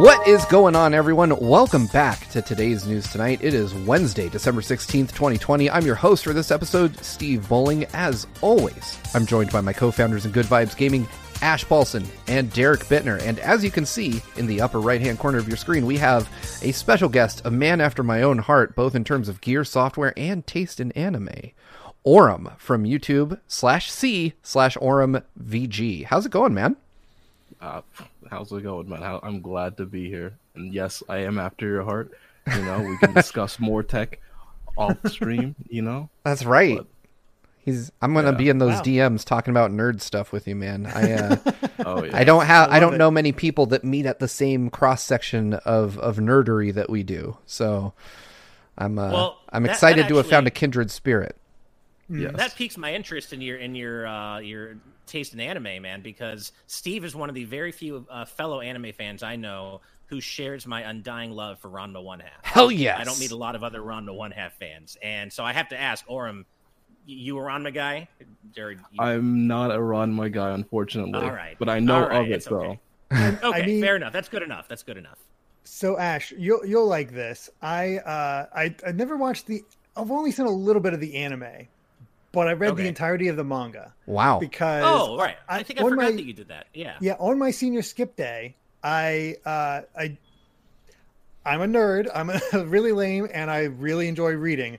What is going on, everyone? Welcome back to today's news tonight. It is Wednesday, December 16th, 2020. I'm your host for this episode, Steve Bowling. As always, I'm joined by my co founders in Good Vibes Gaming, Ash Paulson and Derek Bittner. And as you can see in the upper right hand corner of your screen, we have a special guest, a man after my own heart, both in terms of gear, software, and taste in anime. Aurum from YouTube slash C slash Aurum VG. How's it going, man? Uh, how's it going, man? How, I'm glad to be here. And yes, I am after your heart. You know, we can discuss more tech off stream, you know? That's right. But- He's. I'm gonna Yeah. be in those Wow. DMs talking about nerd stuff with you, man. I. Uh, Oh, yeah. I don't have. I I, don't it. know many people that meet at the same cross section of of nerdery that we do. So, I'm. Uh, Well, I'm that- excited that to have found a kindred spirit. Yes. That piques my interest in your in your uh, your taste in anime, man. Because Steve is one of the very few uh, fellow anime fans I know who shares my undying love for Ranma One Half. Hell yes. I don't meet a lot of other Ranma One Half fans, and so I have to ask Aurum, y- you a Ranma guy? Or you- I'm not a Ranma guy, unfortunately. All right. But I know All right, of it, it's though. okay. okay, I mean- fair enough. That's good enough. That's good enough. So Ash, you'll you'll like this. I uh I I never watched the I've only seen a little bit of the anime, but I read Okay. the entirety of the manga Wow. because Oh, right. I, I- think I on forgot my- that you did that. Yeah. yeah, on my senior skip day, I uh I I'm a nerd. I'm a, really lame and I really enjoy reading.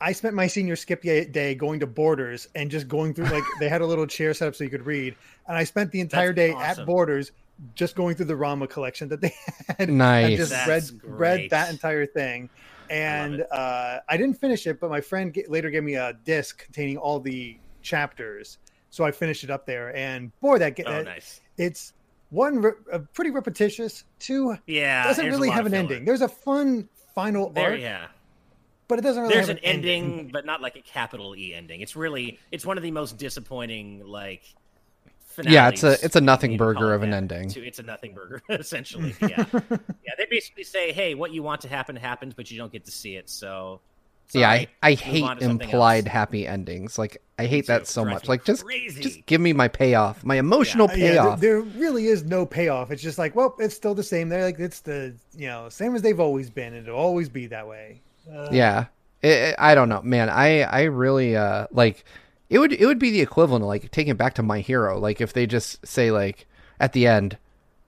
I spent my senior skip day day going to Borders and just going through like they had a little chair set up so you could read, and I spent the entire That's day awesome. at Borders just going through the Ranma collection that they had. Nice. And just That's read read that entire thing, and it. uh, I didn't finish it, but my friend g- later gave me a disc containing all the chapters, so I finished it up there. And boy, that, ge- Oh, that nice. it's one re- uh, pretty repetitious. Two Yeah. doesn't really have an ending. There's a fun final There, arc, yeah. but it doesn't really there's have an ending, but not like a capital E ending. It's really it's one of the most disappointing like. Yeah, it's a- it's a nothing you can call burger of an ending. To- It's a nothing burger essentially. Yeah, yeah. They basically say, "Hey, what you want to happen happens, but you don't get to see it." So, yeah, I, I hate on to something implied else. happy endings. Like I hate that so much. Like just crazy. just give me my payoff, my emotional Uh, yeah, there, payoff. there really is no payoff. It's just like, well, it's still the same. They're like, it's the you know same as they've always been. And it'll always be that way. Uh, yeah It- it- i don't know man i i really uh like it would it would be the equivalent of like taking it back to my hero. Like if they just say like at the end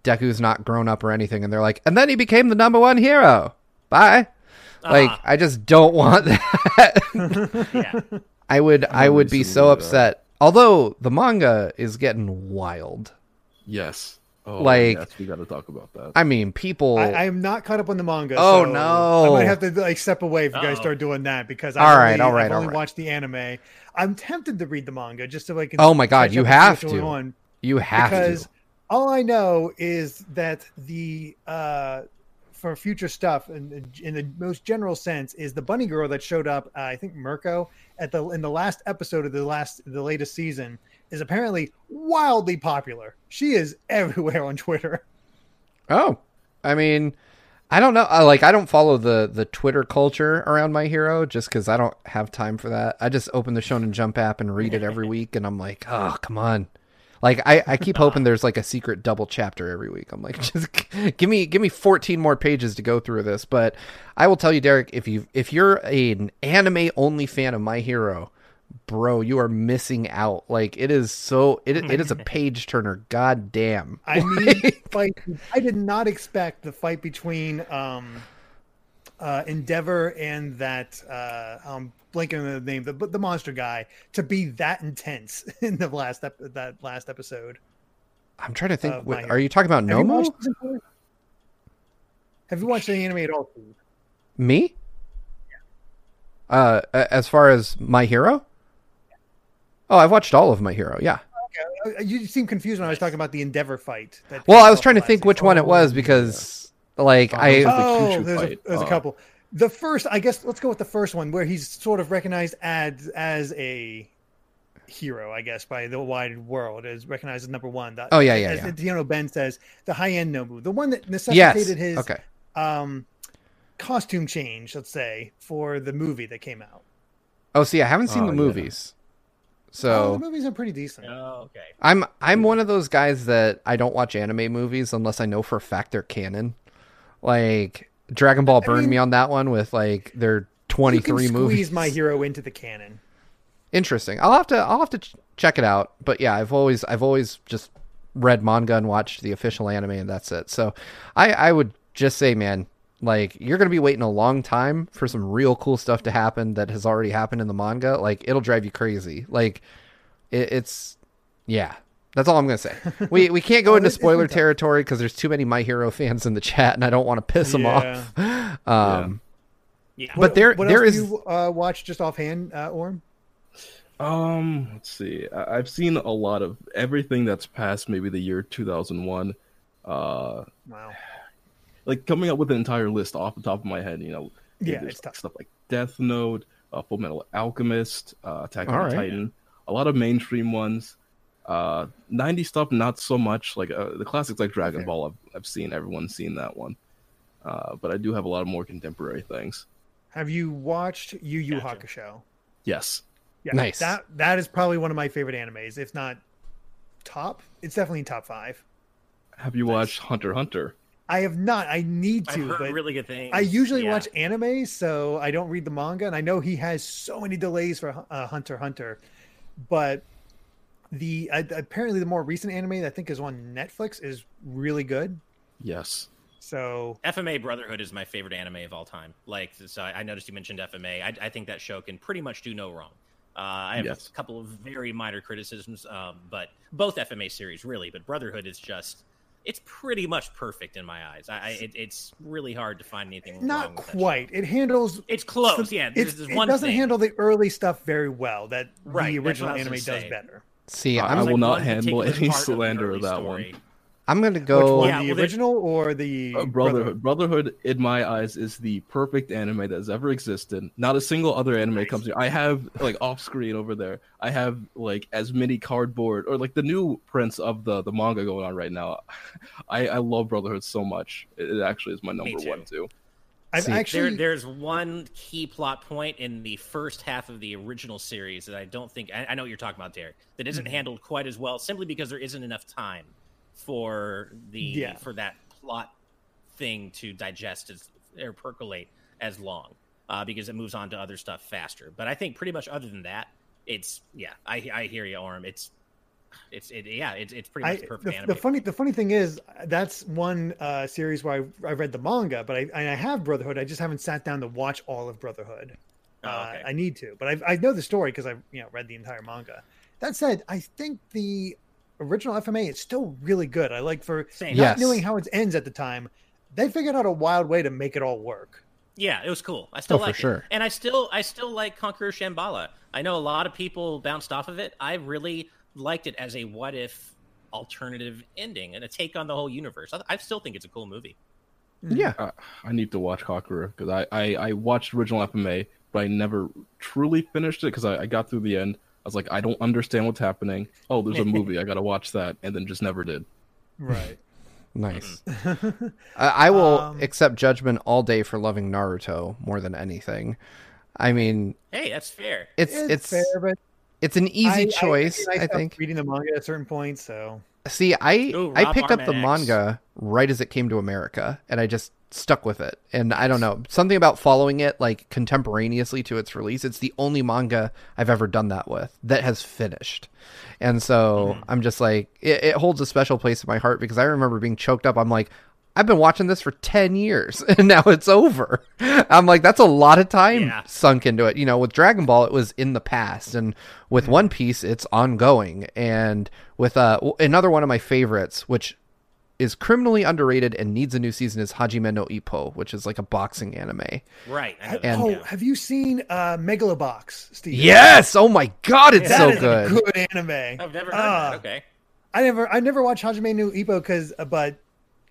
deku's not grown up or anything and they're like and then he became the number one hero. Bye. Like Uh-huh. i just don't want that. Yeah. i would i would be so recently, upset. Although the manga is getting wild. Yes. Oh, Like- yes, we got to talk about that. i mean people I, I am not caught up on the manga. Oh, so no. I might have to like step away if you guys Uh-oh. start doing that because All I've right, only, all right, I've all only right. watched the anime. I'm tempted to read the manga just so I can. Oh my God, you up and see have to. on. you have to because to all I know is that the uh, for future stuff in, in the most general sense is the bunny girl that showed up. Uh, I think Mirko at the in the last episode of the last the latest season is apparently wildly popular. She is everywhere on Twitter. Oh, I mean, I don't know. I like I don't follow the the Twitter culture around my hero just because I don't have time for that. I just open the Shonen Jump app and read it every week, and I'm like, oh, come on. Like I, I keep hoping there's like a secret double chapter every week. I'm like, just give me give me 14 more pages to go through this. But I will tell you, Derek, if you if you're an anime only fan of My Hero, bro, you are missing out. Like it is so it it is a page turner. God damn. I mean, fight. I did not expect the fight between um, uh, Endeavor and that uh, um, blanking on the name, the the monster guy, to be that intense in the last ep- that last episode. I'm trying to think. What- are you talking about Have Nomu? Have you watched the anime at all? Me? Uh, as far as My Hero? Oh, I've watched all of My Hero. Yeah. Okay, uh, You seem confused when I was talking about the Endeavor fight. that Well, I was trying to think which one it Oh, was because, like, Oh, I those are the Oh, there's, a, fight. there's a Oh. couple. The first, I guess, let's go with the first one where he's sort of recognized as as a hero, I guess, by the wide world, is recognized as number one. The- Oh, yeah, yeah, As yeah. Tiano Ben says, the high end Nomu, the one that yes. necessitated his Okay. um, costume change, let's say, for the movie that came out. Oh, see, I haven't seen Oh, the yeah. Movies, Oh, so the movies are pretty decent. Oh, okay. I'm I'm one of those guys that I don't watch anime movies unless I know for a fact they're canon. Like Dragon Ball I burned mean- me on that one with like their You twenty can three squeeze movies. my hero into the canon. Interesting. I'll have to I'll have to ch- check it out. But yeah, I've always I've always just read manga and watched the official anime and that's it. So I I would just say, man, like you're gonna be waiting a long time for some real cool stuff to happen that has already happened in the manga. Like it'll drive you crazy. Like it, it's yeah. That's all I'm gonna say. We we can't go Oh, into it's- it's spoiler territory because there's too many My Hero fans in the chat, and I don't want to piss them Yeah. off. Um, Yeah. But there- what there else is- do you uh, watch just offhand, uh, Orm? Um, let's see. I- I've seen a lot of everything that's past maybe the year 2001. Uh, Wow. Like coming up with an entire list off the top of my head, you know. Yeah, it's tough. Stuff like Death Note, uh, Full Metal Alchemist, uh, Attack on All right. Titan, a lot of mainstream ones. Uh, 90 stuff, not so much. Like uh, the classics like Dragon Fair. Ball, I've, I've seen, everyone's seen that one. Uh, but I do have a lot of more contemporary things. Have you watched Yu Yu Gotcha. Hakusho? Yes. Yeah, Nice. That that is probably one of my favorite animes, if not top. It's definitely in top five. Have you Nice. watched Hunter Hunter? I have not. I need I've to, heard but really good things. I usually Yeah. watch anime, so I don't read the manga, and I know he has so many delays for uh, Hunter Hunter. But the uh, apparently the more recent anime that I think is on Netflix is really good. Yes. So FMA Brotherhood is my favorite anime of all time. Like, so I I noticed you mentioned FMA. I, I think that show can pretty much do no wrong. Uh, I have Yes. a couple of very minor criticisms, um, but both FMA series really. But Brotherhood is just, it's pretty much perfect in my eyes. I, I it, it's really hard to find anything. wrong not with quite. It handles. It's close. Yeah, It's, this is it doesn't thing. handle the early stuff very well. That Right, the original what I was anime does say. better. see, I I'm will Like not handle any part of the slander of that story. one. I'm gonna Which go. one, Yeah, the well, they- original or the Uh, Brotherhood. Brotherhood, in my eyes, is the perfect anime that has ever existed. Not a single other anime Nice. comes here. I have like off screen over there. I have like as many cardboard or like the new prints of the the manga going on right now. I I love Brotherhood so much. It, it actually is my number too. one too. I've See, There, actually there's one key plot point in the first half of the original series that I don't think I, I know what you're talking about, Derek. That isn't Mhm. handled quite as well, simply because there isn't enough time for the Yeah. for that plot thing to digest as, or percolate as long, uh, because it moves on to other stuff faster. But I think pretty much other than that, it's yeah. I I hear you, Orm. It's it's it, yeah. It's it's pretty much the perfect the, anime. the funny the funny thing is that's one uh, series where I, I read the manga, but I, I have Brotherhood. I just haven't sat down to watch all of Brotherhood. Oh, Uh, okay. I need to, but I, I know the story because I've you know read the entire manga. That said, I think the original FMA is still really good. I like for Same. not Yes. knowing how it ends at the time, they figured out a wild way to make it all work. Yeah, it was cool. I still Oh, for like it. sure. And I still I still like Conqueror Shamballa. I know a lot of people bounced off of it. I really liked it as a what if alternative ending and a take on the whole universe. I, I still think it's a cool movie. Yeah, Uh, I need to watch Conqueror because I, I I watched original FMA, but I never truly finished it because I, I got through the end. I was like, I don't understand what's happening. Oh, there's a movie. I gotta watch that, and then just never did. Right. nice. I, I will Um, accept judgment all day for loving Naruto more than anything. I mean, Hey, that's fair. it's it's, it's fair, but it's an easy I- I- choice. I, I, stopped think. reading the manga at a certain point, so See, I Ooh, I Rob picked up the X. manga right as it came to America, and I just stuck with it. And I don't know something about following it like contemporaneously to its release. It's the only manga I've ever done that with that has finished, and so Mm-hmm. I'm just like it, it holds a special place in my heart because I remember being choked up. I'm like. I've been watching this for 10 years and now it's over. I'm like, that's a lot of time Yeah. sunk into it. You know, with Dragon Ball, it was in the past. And with One Piece, it's ongoing. And with uh, another one of my favorites, which is criminally underrated and needs a new season, is Hajime no Ippo, which is like a boxing anime. Right. I know that, And- oh, have you seen uh, Megalobox, Steve? Yes! Oh my god, it's That so is a good. good anime. I've never heard Ah, that. Okay. I never, I never watched Hajime no Ippo because, uh, but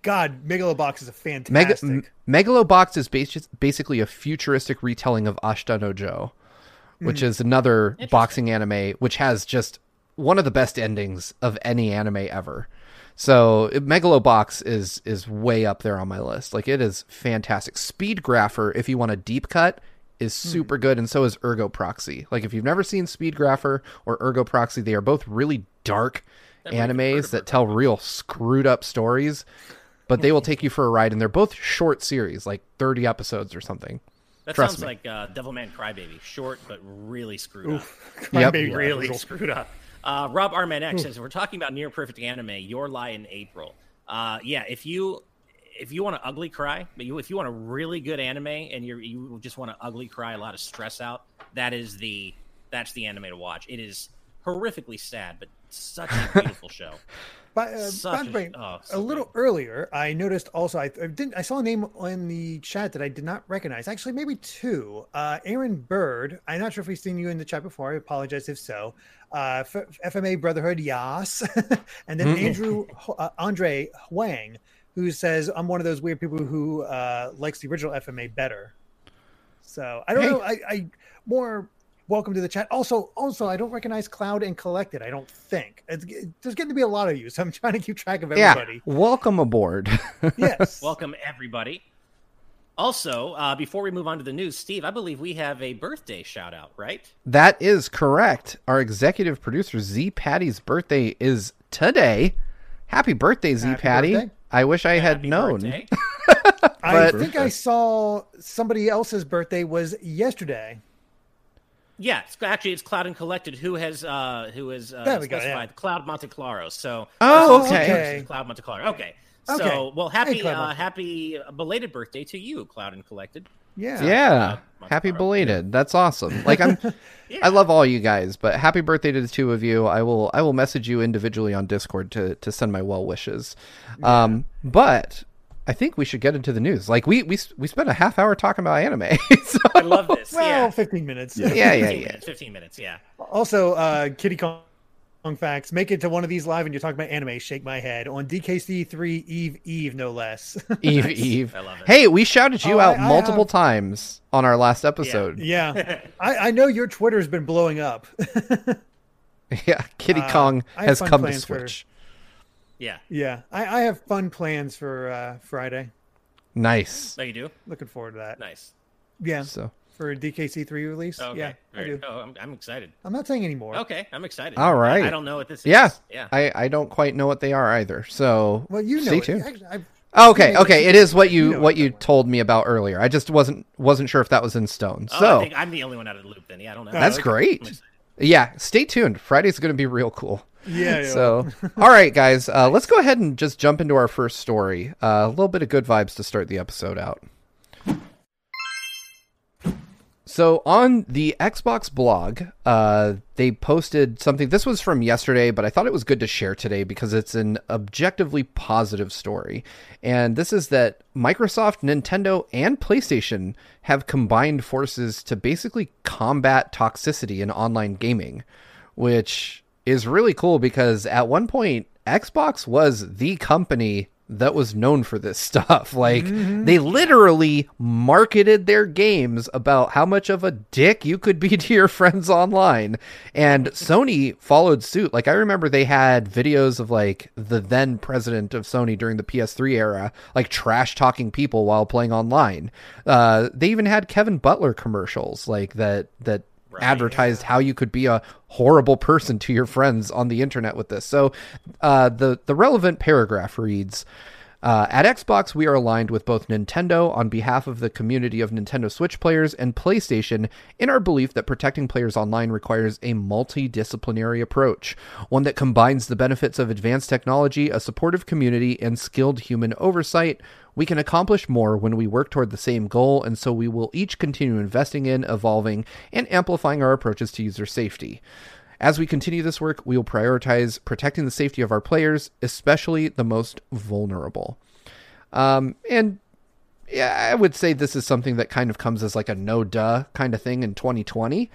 God, Megalobox is a Mega- fantastic. M- Megalobox is basi- basically a futuristic retelling of Ashita no Joe, which is another boxing anime, which has just one of the best endings of any anime ever. So it- Megalobox is is way up there on my list. Like it is fantastic. Speed Grapher, if you want a deep cut, is super good, and so is Ergo Proxy. Like if you've never seen Speed Grapher or Ergo Proxy, they are both really dark Never even heard animes that tell real screwed up stories. but they will take you for a ride, and they're both short series, like thirty episodes or something. That Trust sounds me. like uh, Devilman Crybaby, short but really screwed up. Yep. Really screwed up. Uh, Rob Arman X says we're talking about near perfect anime. Your lie in April. Uh, yeah, if you if you want to ugly cry, but you if you want a really good anime and you you just want to ugly cry, a lot of stress out, that is the that's the anime to watch. It is horrifically sad, but such a beautiful show. By, uh, by the a- way, oh, a little good. earlier, I noticed also I, I didn't I saw a name in the chat that I did not recognize. Actually, maybe two. Uh, Aaron Bird. I'm not sure if we've seen you in the chat before. I apologize if so. Uh, F- FMA Brotherhood, Yas, and then Mm. Andrew uh, Andre Huang, who says I'm one of those weird people who uh, likes the original FMA better. So I don't Hey. know. I, I more welcome to the chat. Also, also I don't recognize Cloud and Collected. I don't think it's, there's getting to be a lot of you, so I'm trying to keep track of everybody. Yeah, welcome aboard. Yes. Welcome everybody. Also, uh, before we move on to the news, Steve, I believe we have a birthday shout out, right? that is correct. Our executive producer Z Patty's birthday is today. Happy birthday, Z Happy Patty! birthday. I wish I had Happy known. birthday. I think I saw somebody else's birthday was yesterday. Yeah, it's, actually, it's Cloud and Collected who has uh, who has uh, There we go, specified Cloud Monte Claro. So Oh, okay. Okay. Cloud Monte Claro. Okay. So Okay. well, happy Hey, uh, happy belated birthday to you, Cloud and Collected. Yeah. Yeah, Monte happy Carlo. belated. That's awesome. Like I'm, Yeah. I love all you guys, but happy birthday to the two of you. I will, I will message you individually on Discord to to send my well wishes. Um, but I think we should get into the news. Like we we we spent a half hour talking about anime. so, I love this. Well, yeah. 15 minutes. yeah, yeah, 15 yeah. minutes. 15 minutes. Yeah. Also, uh, Kiddy Kong facts. Make it to one of these live and you're talking about anime. Shake my head on DKC3 Eve Eve no less. Eve, Eve. I love it. Hey, we shouted you Oh, out I- I multiple have- times on our last episode. yeah, I, I know your Twitter's been blowing up. Yeah, Kiddy Uh, Kong has come to plans for- Switch. Yeah. yeah, I, I have fun plans for uh, Friday. Nice. No, you do. Looking forward to that. Nice. Yeah, So, for a DKC3 release. Okay. Yeah, I do. Oh, I'm, I'm excited. I'm not saying anymore. Okay, I'm excited. All right. I, I don't know what this is. yeah, Yeah. I I don't quite know what they are either. So, Well, you know, stay it. tuned. Actually, I've- Okay, Yeah, okay, it is what you, you know what what you told me about earlier. I just wasn't wasn't sure if that was in stone. Oh, So I think I'm the only one out of the loop. Then yeah, I don't know. that's okay. great. Yeah, stay tuned. Friday's going to be real cool. Yeah. So, all right, guys, uh, let's go ahead and just jump into our first story. Uh, a little bit of good vibes to start the episode out. So on the Xbox blog, uh, they posted something. This was from yesterday, but I thought it was good to share today because it's an objectively positive story. And this is that Microsoft, Nintendo, and PlayStation have combined forces to basically combat toxicity in online gaming, which is really cool because at one point, Xbox was the company that was known for this stuff. Like they literally marketed their games about how much of a dick you could be to your friends online. And Sony followed suit. Like I remember they had videos of like the then president of Sony during the PS3 era, like trash talking people while playing online. Uh, they even had Kevin Butler commercials like that that advertised how you could be a horrible person to your friends on the internet with this. So uh, the the relevant paragraph reads. Uh, at Xbox, we are aligned with both Nintendo on behalf of the community of Nintendo Switch players and PlayStation in our belief that protecting players online requires a multidisciplinary approach, one that combines the benefits of advanced technology, a supportive community, and skilled human oversight. We can accomplish more when we work toward the same goal, and so we will each continue investing in, evolving, and amplifying our approaches to user safety. As we continue this work, we will prioritize protecting the safety of our players, especially the most vulnerable. Um, and yeah, I would say this is something that kind of comes as like a no duh kind of thing in 2020.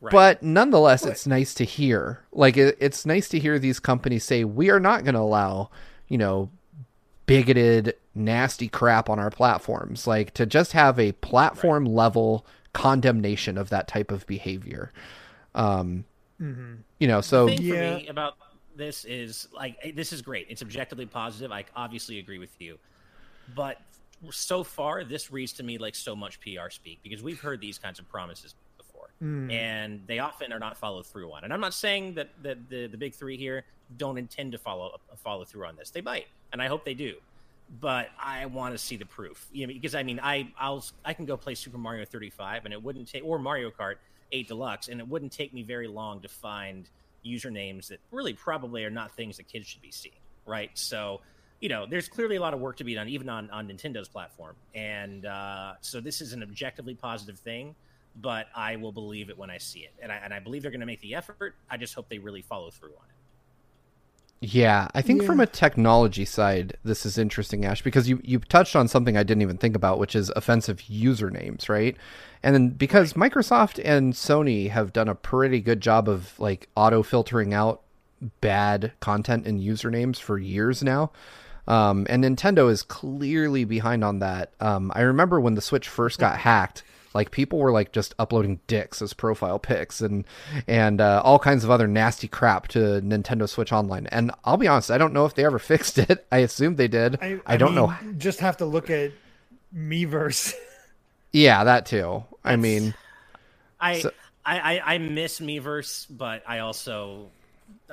Right. But nonetheless, it's nice to hear. Like, it, it's nice to hear these companies say, we are not going to allow, you know, bigoted, nasty crap on our platforms. Like, to just have a platform level condemnation of that type of behavior. Um, you know, so the thing for Yeah. me about this is like this is great. It's objectively positive. I obviously agree with you, but so far this reads to me like so much PR speak because we've heard these kinds of promises before. Hmm. and they often are not followed through on. And I'm not saying that the, the, the big three here don't intend to follow follow through on this. They might, and I hope they do. But I want to see the proof, you know, because I mean, I I'll I can go play Super Mario 35, and it wouldn't take or Mario Kart 8 Deluxe, and it wouldn't take me very long to find usernames that really probably are not things that kids should be seeing, right? So you know, there's clearly a lot of work to be done, even on, on Nintendo's platform. And uh, so this is an objectively positive thing, but I will believe it when I see it. And I, and I believe they're going to make the effort. I just hope they really follow through on it. Yeah, I think from a technology side, this is interesting, Ash, because you you touched on something I didn't even think about, which is offensive usernames, right? And then because Microsoft and Sony have done a pretty good job of like auto filtering out bad content and usernames for years now. Um, and Nintendo is clearly behind on that. Um, I remember when the Switch first got hacked, like people were like just uploading dicks as profile pics and and uh, all kinds of other nasty crap to Nintendo Switch Online. And I'll be honest, I don't know if they ever fixed it. I assume they did. I, don't know. Just have to look at Miiverse. Yeah, that too. I That's- mean, I, So- I, I, I miss Miiverse, but I also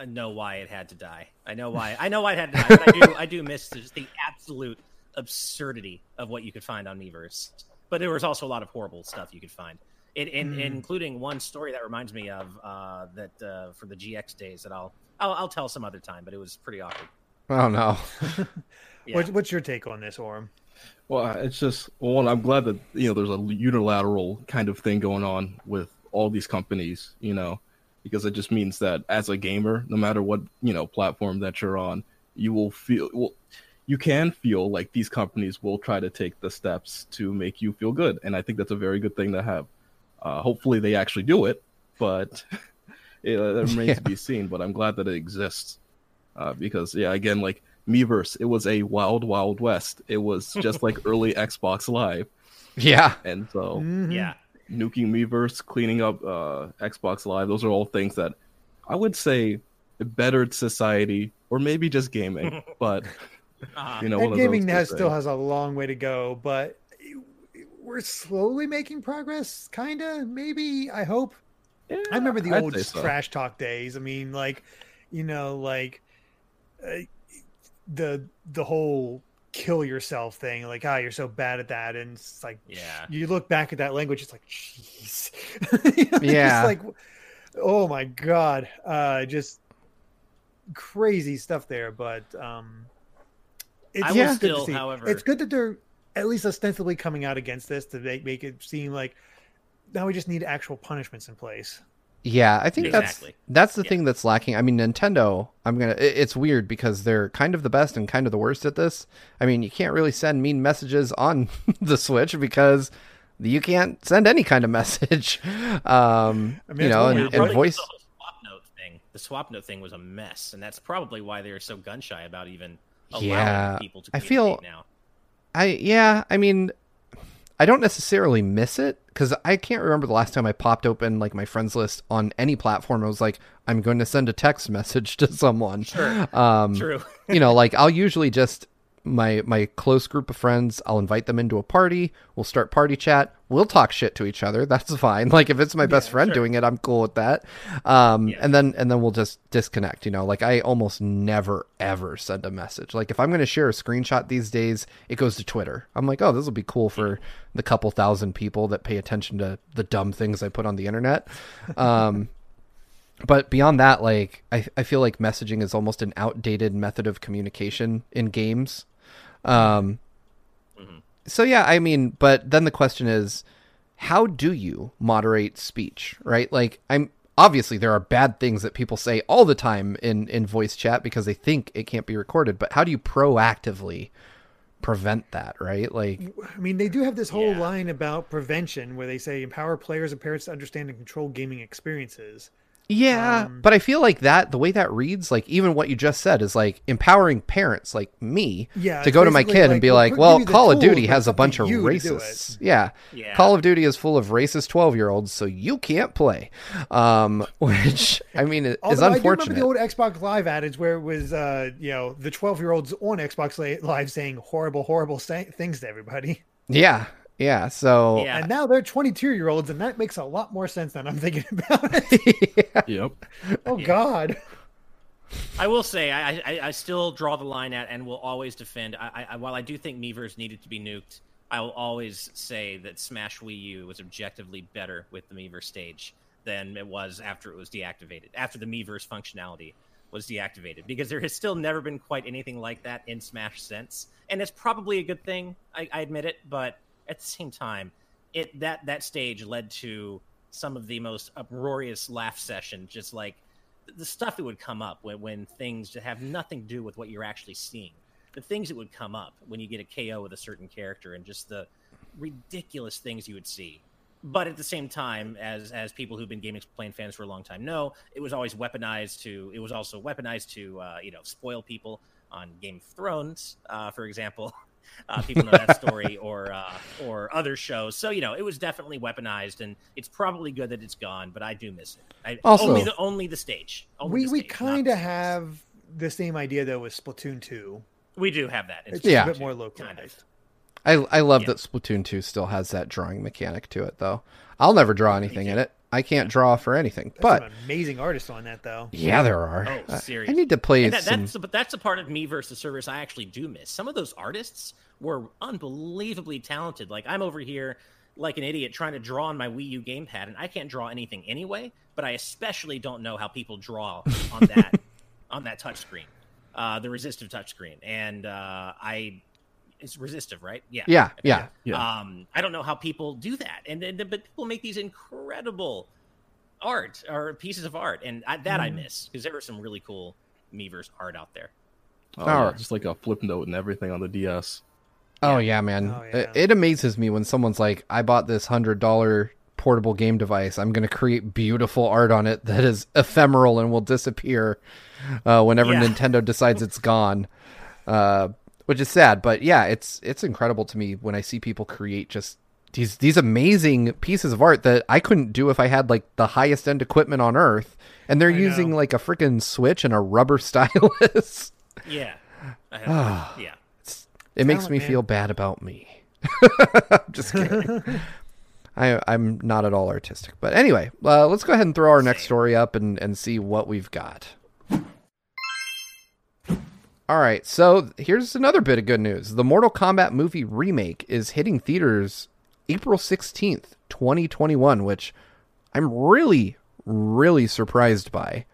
know why it had to die. I know why. I know why it had to die. But I do. I do miss just the absolute absurdity of what you could find on Miiverse. But there was also a lot of horrible stuff you could find. It, in, Mm. including one story that reminds me of uh, that uh, for the GX days that I'll, I'll I'll tell some other time. But it was pretty awkward. oh no. Yeah. What's, what's your take on this, Orm? Well, it's just one. I'm glad that you know there's a unilateral kind of thing going on with all these companies. You know, because it just means that as a gamer, no matter what you know platform that you're on, you will feel well. You can feel like these companies will try to take the steps to make you feel good, and I think that's a very good thing to have. Uh, hopefully, they actually do it, but it, uh, that remains Yeah. to be seen. But I'm glad that it exists uh, because, yeah, again, like Miiverse, it was a wild, wild west. It was just like early Xbox Live, Yeah. and so Mhm. yeah. nuking Miiverse, cleaning up uh, Xbox Live, those are all things that I would say bettered society, or maybe just gaming. but Uh, you know, one and gaming those has still has a long way to go, but we're slowly making progress. Kinda, maybe. I hope. Yeah, I remember the I'd old so. trash talk days. I mean, like, you know, like uh, the the whole kill yourself thing. Like, ah, you're so bad at that, and it's like, Yeah. you look back at that language, it's like, jeez, You know, it's Yeah. like, oh my god, uh, just crazy stuff there. But um, it's I will just good to still, see. however- it's good that they're at least ostensibly coming out against this to make, make it seem like now we just need actual punishments in place. Yeah, I think Exactly. that's that's the Yeah. thing that's lacking. I mean, Nintendo. I'm gonna. it- It's weird because they're kind of the best and kind of the worst at this. I mean, you can't really send mean messages on the Switch because you can't send any kind of message. Um, I mean, you know, one and, and voice. The swap note thing. The Swapnote thing was a mess, and that's probably why they're so gun shy about even allowing Yeah, people to. I feel- now. I yeah, I mean, I don't necessarily miss it because I can't remember the last time I popped open like my friends list on any platform. I was like, I'm going to send a text message to someone. Sure. Um, True. you know, like I'll usually just my my close group of friends, I'll invite them into a party. We'll start party chat. We'll talk shit to each other. That's fine. Like if it's my best Yeah, friend sure. doing it, I'm cool with that. Um, Yeah. and then and then we'll just disconnect. You know, like I almost never ever send a message. Like if I'm going to share a screenshot these days, it goes to Twitter. I'm like, oh, this will be cool for the couple thousand people that pay attention to the dumb things I put on the internet. Um, but beyond that, like I, I feel like messaging is almost an outdated method of communication in games. Um, Mhm. so yeah, I mean, but then the question is, how do you moderate speech, right? Like I'm obviously there are bad things that people say all the time in in voice chat because they think it can't be recorded, but how do you proactively prevent that, right? Like I mean, they do have this whole Yeah. line about prevention where they say empower players and parents to understand and control gaming experiences. Yeah, Um, but I feel like that the way that reads, like even what you just said, is like empowering parents like me Yeah, to go to my kid like, and be like, give "Well, Call of Duty has a bunch of you to do it." racists." Yeah. Yeah. Call of Duty is full of racist twelve year olds, so you can't play. Um, which I mean is Although I do remember unfortunate. the old Xbox Live adage where it was, uh, you know, the 12 year olds on Xbox Live saying horrible, horrible sa- things to everybody. Yeah, Yeah, so Yeah. And now they're 22 year olds, and that makes a lot more sense than I'm thinking about it. Yep. oh, Yeah. God. I will say I, I I still draw the line at and will always defend. I, I while I do think Miiverse needed to be nuked, I will always say that Smash Wii U was objectively better with the Miiverse stage than it was after it was deactivated. After the Miiverse functionality was deactivated, because there has still never been quite anything like that in Smash since, and it's probably a good thing. I, I admit it, but at the same time, it that that stage led to some of the most uproarious laugh session, just like the stuff that would come up when, when things that have nothing to do with what you're actually seeing. The things that would come up when you get a KO with a certain character and just the ridiculous things you would see. But at the same time, as as people who've been GameXplain fans for a long time know, it was always weaponized to. It was also weaponized to, uh, you know, spoil people on Game of Thrones, uh, for example. Uh, people know that story, or uh, or other shows. So you know, it was definitely weaponized, and it's probably good that it's gone. But I do miss it. I, Also- only the only the stage. Only we the we stage, not kind of have the same idea, though, with Splatoon 2. We do have that. It's It's Yeah. a bit more Kind of. localized. I I love Yeah. that Splatoon 2 still has that drawing mechanic to it though. I'll never draw anything in it. I can't draw for anything. That's But some amazing artists on that, though. yeah, there are. Oh, I- I need to play that, some that's but that's a part of Miiverse service I actually do miss. Some of those artists were unbelievably talented. Like I'm over here like an idiot trying to draw on my Wii U gamepad, and I can't draw anything anyway. But I especially don't know how people draw on that on that touchscreen, uh, the resistive touchscreen, and uh, I. It's resistive, right? Yeah. Yeah, yeah. Yeah. Um, I don't know how people do that, and, then, but people make these incredible art or pieces of art, and I, that I Mm. miss because there was some really cool Miiverse art out there. Oh, yeah, just like a Flipnote and everything on the DS. Oh yeah, man. Oh, It, it amazes me when someone's like, "I bought this hundred dollar portable game device. I'm going to create beautiful art on it that is ephemeral and will disappear uh, whenever Yeah. Nintendo decides it's gone." Uh, which is sad, but yeah, it's it's incredible to me when I see people create just these these amazing pieces of art that I couldn't do if I had like the highest end equipment on earth, and they're I using know. like a freaking switch and a rubber stylus. Yeah, I have- yeah. It makes me man. feel bad about me. I'm just kidding. I, I'm not at all artistic. But anyway, uh, let's go ahead and throw our next story up and, and see what we've got. All right, so here's another bit of good news. The Mortal Kombat movie remake is hitting theaters April 16th, 2021, which I'm really, really surprised by.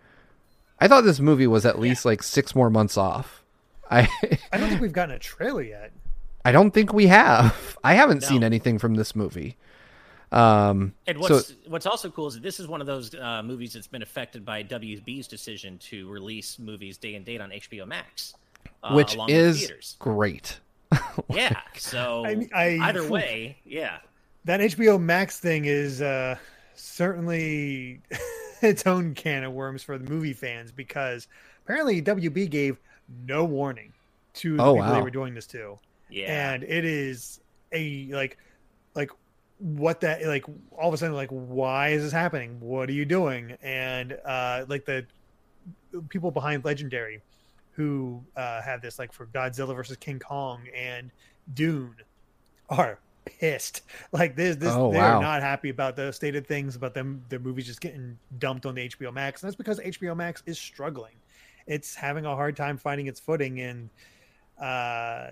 I thought this movie was at least like six more months off. I I don't think we've gotten a trailer yet. I don't think we have. I haven't No. seen anything from this movie. Um, And so what's what's also cool is that this is one of those uh, movies that's been affected by WB's decision to release movies day and date on HBO Max, uh, which along is theaters. great. Yeah. So I I- either way, yeah. That HBO Max thing is uh, certainly its own can of worms for the movie fans because apparently WB gave no warning to the Oh, people they were doing this to. Yeah. and it is a like like what that like all of a sudden like why is this happening what are you doing and uh like the people behind legendary who uh have this like for godzilla versus king kong and dune are pissed like this this Oh, they're wow. not happy about the state of things about them their movies just getting dumped on the hbo max and that's because hbo max is struggling it's having a hard time finding its footing and uh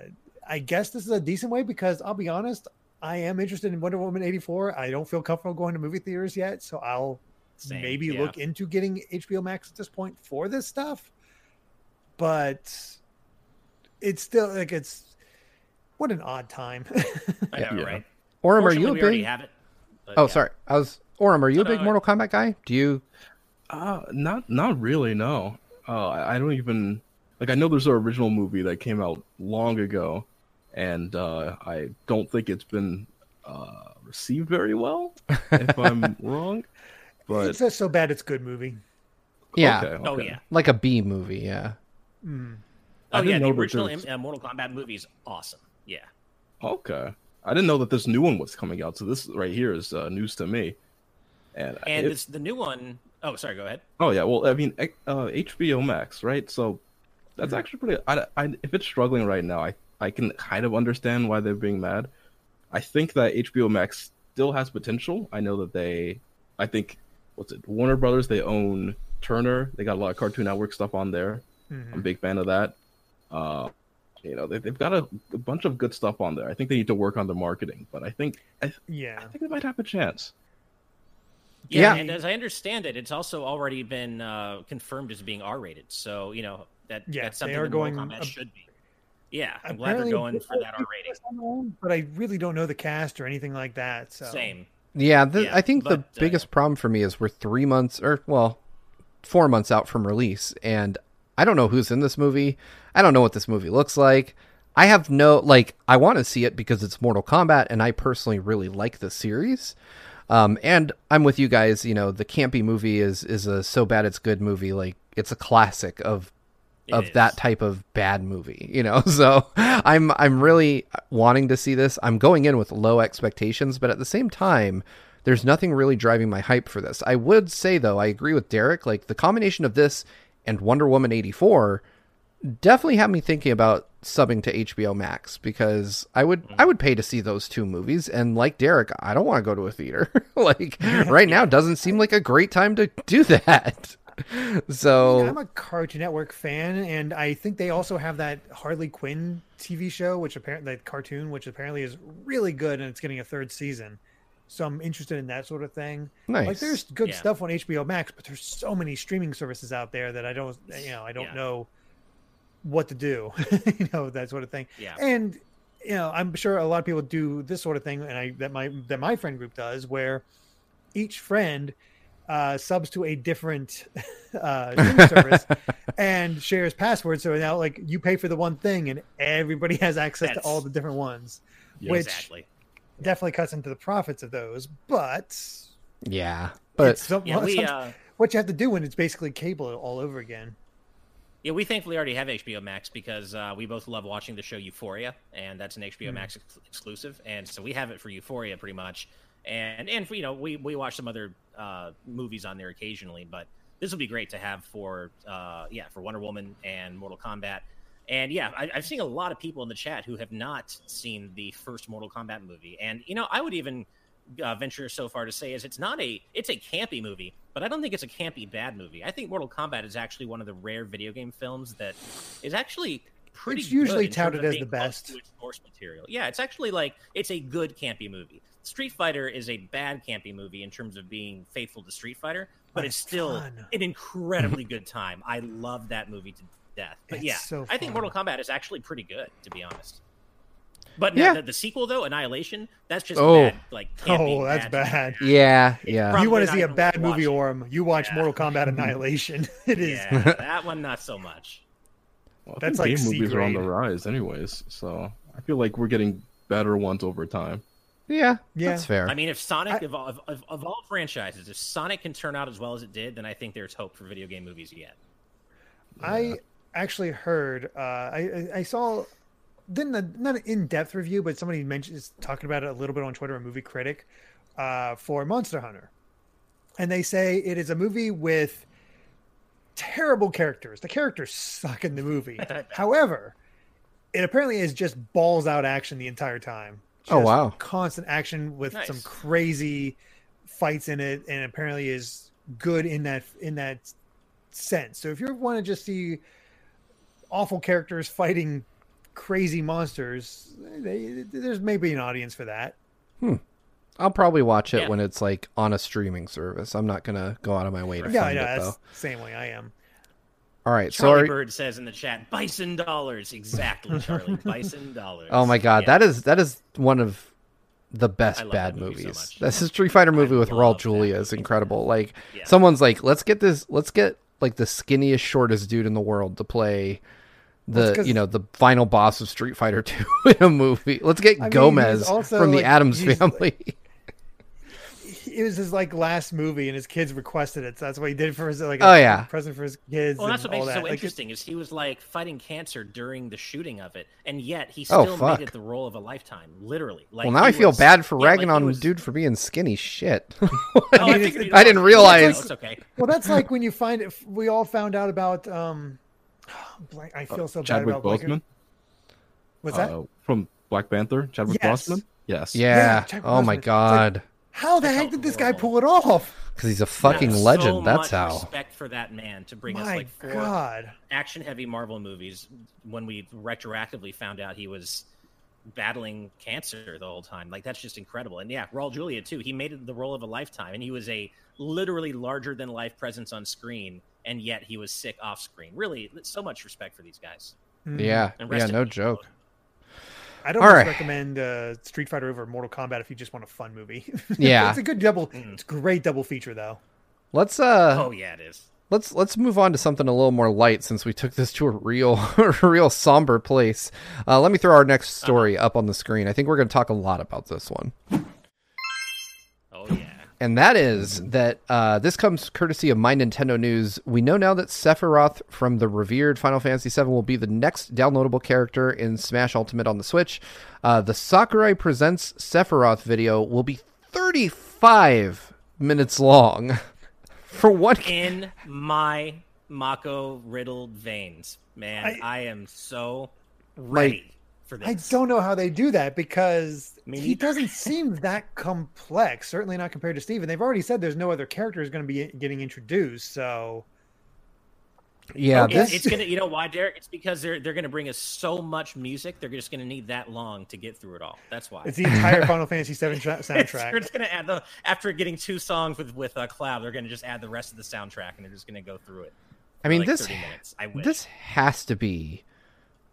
I guess this is a decent way because I'll be honest, I am interested in Wonder Woman 84. I don't feel comfortable going to movie theaters yet, so I'll Same, maybe yeah. look into getting HBO Max at this point for this stuff. But it's still like it's what an odd time. I know, Yeah. right? Aurum, are you a we already big? have it. Oh, yeah. sorry. I was Aurum. Are you a big no, Mortal Kombat guy? Do you? Uh, not not really. No. Uh, I I don't even like. I know there's an original movie that came out long ago, and uh, I don't think it's been uh, received very well. If I'm wrong, but it's just so bad it's good movie. Yeah, okay, Oh yeah. like a B movie. Yeah. Mm. I Oh yeah. The original there's- uh, Mortal Kombat movie is awesome. Yeah. Okay. I didn't know that this new one was coming out, so this right here is uh, news to me. And, And it- this the new one oh sorry, go ahead. oh yeah, well I mean uh, HBO Max, right? So that's Mm-hmm. actually pretty. I, I, if it's struggling right now, I I can kind of understand why they're being mad, I think that HBO Max still has potential. I know that they, I think, what's it? Warner Brothers. They own Turner. They got a lot of Cartoon Network stuff on there. Mhm. I'm a big fan of that. Uh, you know, they, they've got a, a bunch of good stuff on there. I think they need to work on the marketing, but I think I, Yeah. I think they might have a chance. Yeah, Yeah. and as I understand it, it's also already been uh, confirmed as being R-rated. So you know that Yeah, that's they something are that Mortal going Kombat ab- should be. Yeah, I'm glad they're going for that R rating. But I really don't know the cast or anything like that. So Same. Yeah, the, Yeah, I think the but, uh, biggest problem for me is we're three months, or well, four months out from release, and I don't know who's in this movie. I don't know what this movie looks like. I have no like. I want to see it because it's Mortal Kombat, and I personally really like the series. Um, and I'm with you guys. You know, the campy movie is is a so bad it's good movie. Like it's a classic of It of is. that type of bad movie, you know. So I'm I'm really wanting to see this. I'm going in with low expectations, but at the same time, there's nothing really driving my hype for this. I would say though, I agree with Derek. Like the combination of this and Wonder Woman 84 definitely had me thinking about subbing to HBO Max because I would mm. I would pay to see those two movies and like Derek, I don't want to go to a theater. like right now doesn't seem like a great time to do that. So I'm a Cartoon Network fan, and I think they also have that Harley Quinn TV show, which apparently that cartoon, which apparently is really good, and it's getting a third season. So I'm interested in that sort of thing. nice. Like, there's good Yeah. stuff on HBO Max, but there's so many streaming services out there that I don't, you know, I don't Yeah. know what to do, you know, that sort of thing. Yeah. And you know, I'm sure a lot of people do this sort of thing, and I that my that my friend group does, where each friend uh, subs to a different uh, service and shares passwords. So now, like, you pay for the one thing, and everybody has access to all the different ones. Yeah. Which exactly. Definitely cuts into the profits of those, but yeah. But it's some- Yeah, we some- uh, what you have to do when it's basically cable all over again. yeah we thankfully already have HBO Max because uh, we both love watching the show Euphoria, and that's an HBO Hmm. Max ex- exclusive, and so we have it for Euphoria pretty much. And and for, you know we we watch some other uh, movies on there occasionally, but this will be great to have for uh, yeah for Wonder Woman and Mortal Kombat. And yeah, I, I've seen a lot of people in the chat who have not seen the first Mortal Kombat movie, and you know I would even uh, venture so far to say is it's not a it's a campy movie, but I don't think it's a campy bad movie. I think Mortal Kombat is actually one of the rare video game films that is actually pretty. It's usually touted as the best. source material. Yeah, it's actually like it's a good campy movie. Street Fighter is a bad campy movie in terms of being faithful to Street Fighter, but, But it's it's still fun. an incredibly good time. I love that movie to death. But It's yeah, so I think. Mortal Kombat is actually pretty good to be honest. But Yeah. no, the, the sequel though, Annihilation, that's just Oh. bad, like Oh, that's bad. yeah, yeah. You want to see a bad movie, watching. Orm? You watch Yeah. Mortal Kombat Annihilation. it is. Yeah, that one not so much. Well, That's like game C movies are on the rise, anyways. So I feel like we're getting better ones over time. Yeah, Yeah. that's fair. I mean, if Sonic I- of, all, of, of, of all franchises, if Sonic can turn out as well as it did, then I think there's hope for video game movies yet. I actually heard. Uh, I I- I saw. Didn't a, not an in-depth review, but somebody mentioned is talking about it a little bit on Twitter. A movie critic uh, for Monster Hunter, and they say it is a movie with terrible characters. The characters suck in the movie. However, it apparently is just balls out action the entire time. Oh, wow. Constant action with Nice. some crazy fights in it, and apparently is good in that in that sense. So if you want to just see awful characters fighting crazy monsters, they, there's maybe an audience for that. Hmm. I'll probably watch it Yeah. when it's like on a streaming service. I'm not gonna go out of my way to Yeah, find yeah, it that's though. same way I am. All right, so Charlie are, Bird says in the chat, "Bison dollars." Exactly, Charlie. Bison dollars. oh my god, Yeah. that is that is one of the I best love bad that movie so movies. much. That's a Street Fighter movie with Raul Julia is incredible. Like Yeah. someone's like, let's get this, let's get like the skinniest, shortest dude in the world to play the you know the final boss of Street Fighter Two in a movie. Let's get I Gomez he's also, from the like, Adams he's, like- family. It was his like last movie, and his kids requested it. So that's what he did for his like. Oh, a yeah. present for his kids. Well, that's what and makes all it so Like, interesting is he was like fighting cancer during the shooting of it, and yet he Oh, still fuck. made it the role of a lifetime, literally. Like, well, now I feel was- bad for yeah, ragging he on was- dude for being skinny. Shit. Oh, I mean, figured I didn't already- realize- It's okay. well, that's like when you find it. We all found out about. um blank, I feel so bad Chadwick about blanking- Boseman What's that? uh, from Black Panther, Chadwick Yes. Boseman. Yes. Yeah. Yeah, oh my Boseman. Like- god. How the heck did this guy pull it off? Because he's a fucking Yeah, so legend. That's much how. Respect for that man to bring us like four God. action-heavy Marvel movies when we retroactively found out he was battling cancer the whole time. Like that's just incredible. And yeah, Raul Julia too. He made it the role of a lifetime, and he was a literally larger than life presence on screen, and yet he was sick off screen. Really, so much respect for these guys. Mm. Yeah. Yeah. No peace, joke. I don't right. recommend uh, Street Fighter over Mortal Kombat if you just want a fun movie. Yeah. it's a good double. Mm. It's a great double feature though. Let's uh. oh yeah, it is. Let's let's move on to something a little more light since we took this to a real a real somber place. Uh, let me throw our next story up on the screen. I think we're going to talk a lot about this one, yeah. And that is that uh, this comes courtesy of My Nintendo News. We know now that Sephiroth from the revered Final Fantasy VII will be the next downloadable character in Smash Ultimate on the Switch. Uh, the Sakurai Presents Sephiroth video will be 35 minutes long. For what? in my Mako riddled veins, man. I- I, am so ready for this. I don't know how they do that because Me he doesn't seem that complex. Certainly not compared to Steven. They've already said there's no other character is going to be getting introduced. So yeah, Okay. this It's, it's gonna, you know why, Derek? It's because they're they're gonna bring us so much music. They're just gonna need that long to get through it all. That's why. it's the entire Final Fantasy VII tra- soundtrack. They're just gonna add the after getting two songs with with uh, Cloud. They're gonna just add the rest of the soundtrack, and they're just gonna go through it. I mean like, this minutes. I this has to be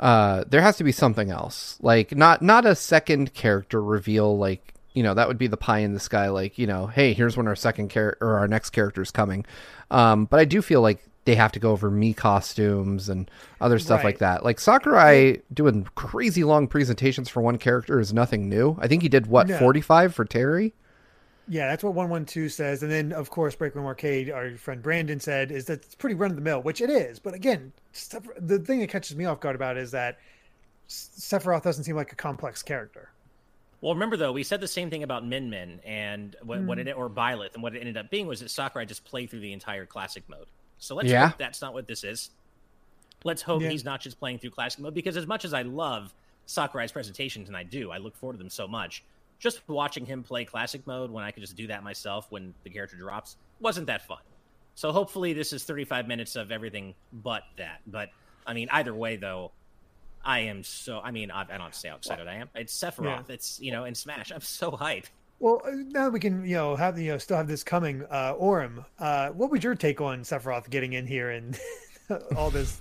uh there has to be something else. Like not not a second character reveal like you know that would be the pie in the sky like you know hey here's when our second character or our next character is coming. Um but i do feel like they have to go over Mii costumes and other stuff Right. like that. Like sakurai doing crazy long presentations for one character is nothing new. I think he did what No. 45 for terry Yeah, that's what 112 says. And then, of course, Break Room Arcade, our friend Brandon said, is that it's pretty run of the mill, which it is. But again, the thing that catches me off guard about is that Sephiroth doesn't seem like a complex character. Well, remember though, we said the same thing about Min Min and what, what Hmm. it or Byleth, and what it ended up being was that Sakurai just played through the entire classic mode. So let's Yeah. hope that's not what this is. Let's hope Yeah. he's not just playing through classic mode because as much as I love Sakurai's presentations, and I do, I look forward to them so much. Just watching him play classic mode when I could just do that myself when the character drops wasn't that fun. So hopefully this is 35 minutes of everything but that. But I mean, either way though, I am so. I mean, I, I don't have to say how excited I am. It's Sephiroth. It's you know in Smash. I'm so hyped. Well, uh, now that we can, you know, have the, you know, still have this coming. Uh, Aurum, uh, what was your take on Sephiroth getting in here and all this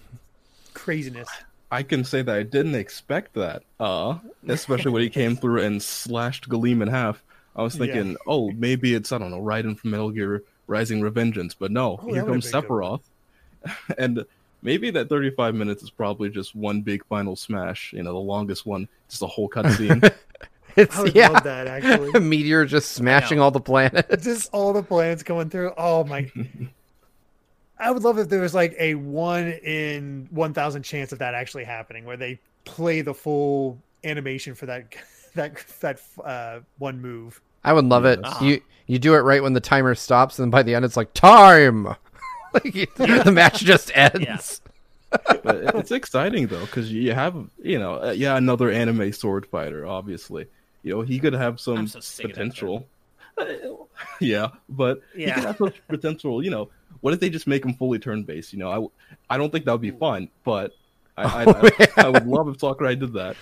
craziness? I can say that I didn't expect that. Uh, especially when he came through and slashed Galeem in half. I was Yeah. thinking, oh, maybe it's I don't know, Raiden from Metal Gear Rising Revengeance, but no, Oh, here comes been a good one. Sephiroth, and maybe that 35 minutes is probably just one big final smash. You know, the longest one, just a whole cutscene. it's I would yeah love that actually. A meteor just smashing all the planets just all the planets going through. Oh my! I would love if there was like a one in one thousand chance of that actually happening, where they play the full animation for that that that uh, one move. I would love it. Yes. You you do it right when the timer stops, and by the end, it's like time. like you- the match just ends. but it's exciting though because you have you know uh, yeah another anime sword fighter obviously you know he could have some so sick of that potential yeah but he Yeah. could have some potential you know what if they just make him fully turn based you know I, I don't think that would be fun but I I, Oh, I, yeah. I would love if Sakurai did that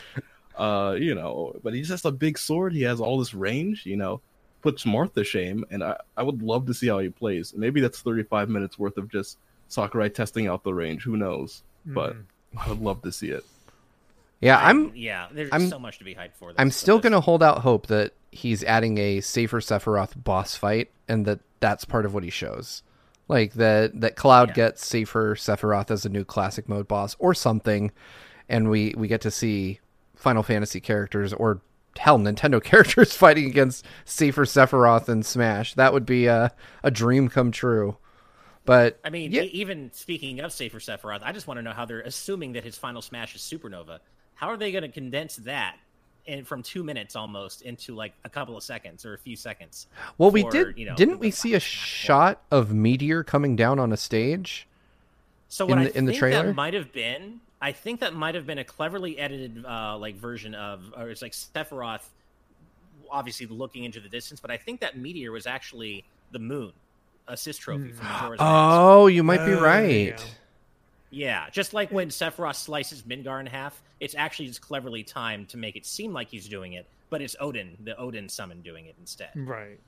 uh you know but he's just has a big sword he has all this range you know puts Marth to shame and I, I would love to see how he plays maybe that's 35 minutes worth of just Sakurai testing out the range who knows but Mhm. I would love to see it. Yeah, I- I'm Yeah, there's I'm- so much to be hyped for. I'm still this- gonna hold out hope that he's adding a safer Sephiroth boss fight, and that that's part of what he shows. Like that that Cloud Yeah. gets safer Sephiroth as a new classic mode boss or something, and we we get to see Final Fantasy characters or hell Nintendo characters fighting against safer Sephiroth in Smash. That would be a a dream come true. But I mean, yeah, even speaking of Safer Sephiroth, I just want to know how they're assuming that his final smash is Supernova. How are they going to condense that in, from two minutes almost into like a couple of seconds or a few seconds? well, we did you know, didn't we see a final smash shot of Meteor coming down on a stage? So in what I the- in the think trailer? that might have been, I think that might have been a cleverly edited uh, like version of, or it's like Sephiroth obviously looking into the distance, but I think that meteor was actually the moon assist trophy from Hmm. Majora's Oh, you might be Oh, there you right. go. Yeah, just like when Sephiroth slices Midgar in half, it's actually just cleverly timed to make it seem like he's doing it, but it's Odin, the Odin summon, doing it instead. Right.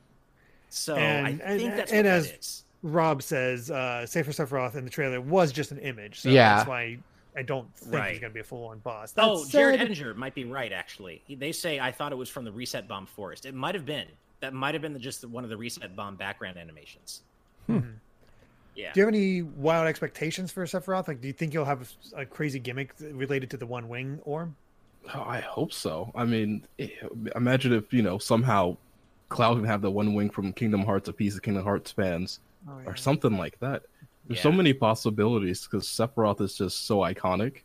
So And- I and- think that's and what as- that is. Rob says uh Safer Sephiroth in the trailer was just an image. So Yeah. that's why I don't think Right. he's gonna be a full on boss. That Oh, Jared said- Edinger might be right. Actually, they say I thought it was from the Reset Bomb Forest. It might have been. That might have been the, just one of the Reset Bomb background animations. Mhm. Yeah. Do you have any wild expectations for Sephiroth? Like, do you think you'll have a crazy gimmick related to the one wing orb? Oh, I hope so. I mean, eh, imagine if you know somehow Cloud can have the one wing from Kingdom Hearts, a piece of Kingdom Hearts fans, Oh, or something like that. There's so many possibilities because Sephiroth is just so iconic.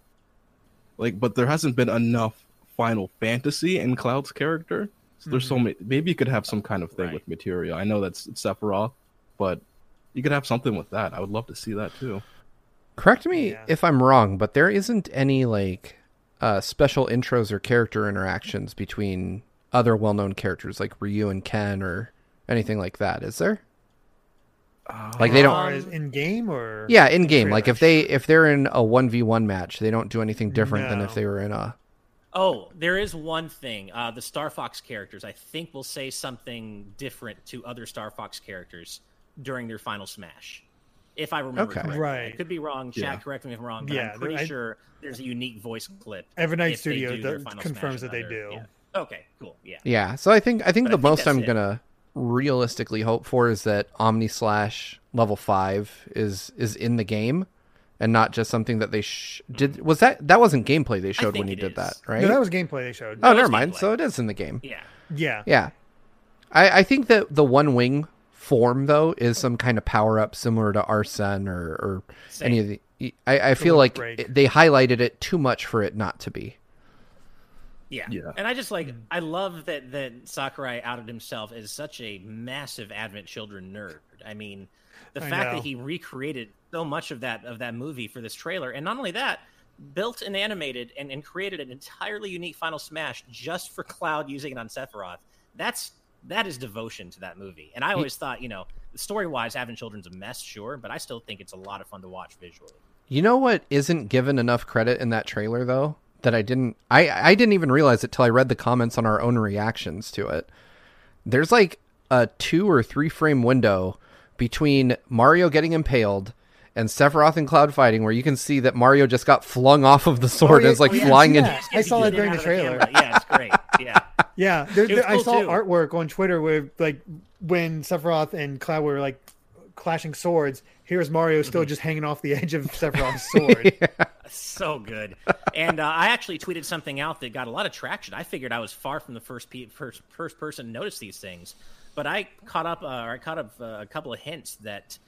Like, but there hasn't been enough Final Fantasy in Cloud's character. So there's so many. Maybe you could have some kind of thing Right. with materia. I know that's Sephiroth, but you could have something with that. I would love to see that too. Correct me Yeah. if I'm wrong, but there isn't any like uh, special intros or character interactions between other well-known characters like Ryu and Ken or anything like that. Is there? Like they don't. far as in game or Yeah, in game. Like trailers? if they if they're in a one v one match, they don't do anything different than if they were in a. Oh, there is one thing. Uh, the Star Fox characters, I think, will say something different to other Star Fox characters during their final smash. If I remember Okay. correctly. I Right. could be wrong. Chat, Yeah. correct me if I'm wrong. But Yeah, I'm pretty I- sure there's a unique voice clip. Evernight if Studio do their confirms that they in do. yeah. Okay, cool. Yeah. Yeah, so I think I think But I the think most I'm it. gonna realistically hope for is that Omni Slash level five is is in the game, and not just something that they sh- did. Was that that wasn't gameplay they showed when think you it did that, right? No, that was gameplay they showed. oh, that never mind. gameplay. So it is in the game. Yeah. Yeah. Yeah, I I think that the one wing form though is some kind of power up similar to Arsene or or Same. any of the. I, I feel like break. they highlighted it too much for it not to be. Yeah. Yeah. And I just like I love that that Sakurai outed himself as such a massive Advent Children nerd. I mean, the I fact know. that he recreated so much of that of that movie for this trailer, and not only that, built and animated and, and created an entirely unique Final Smash just for Cloud using it on Sephiroth. That's that is devotion to that movie. And I always thought, you know, story wise, having Children's a mess, sure, but I still think it's a lot of fun to watch visually. You know what isn't given enough credit in that trailer though? That I didn't I I didn't even realize it till I read the comments on our own reactions to it. There's like a 2 or 3 frame window between Mario getting impaled and Sephiroth and Cloud fighting where you can see that Mario just got flung off of the sword yeah, and is like oh, yeah, flying in. I saw that during the trailer. camera. Yeah, it's great. Yeah. Yeah, there, there- I saw too. artwork on Twitter where like when Sephiroth and Cloud were like clashing swords. Here's Mario still Mm-hmm. just hanging off the edge of Sephiroth's sword. so good. And uh, I actually tweeted something out that got a lot of traction. I figured I was far from the first pe- first, first person to notice these things, but I caught up. Uh, or I caught up uh, a couple of hints that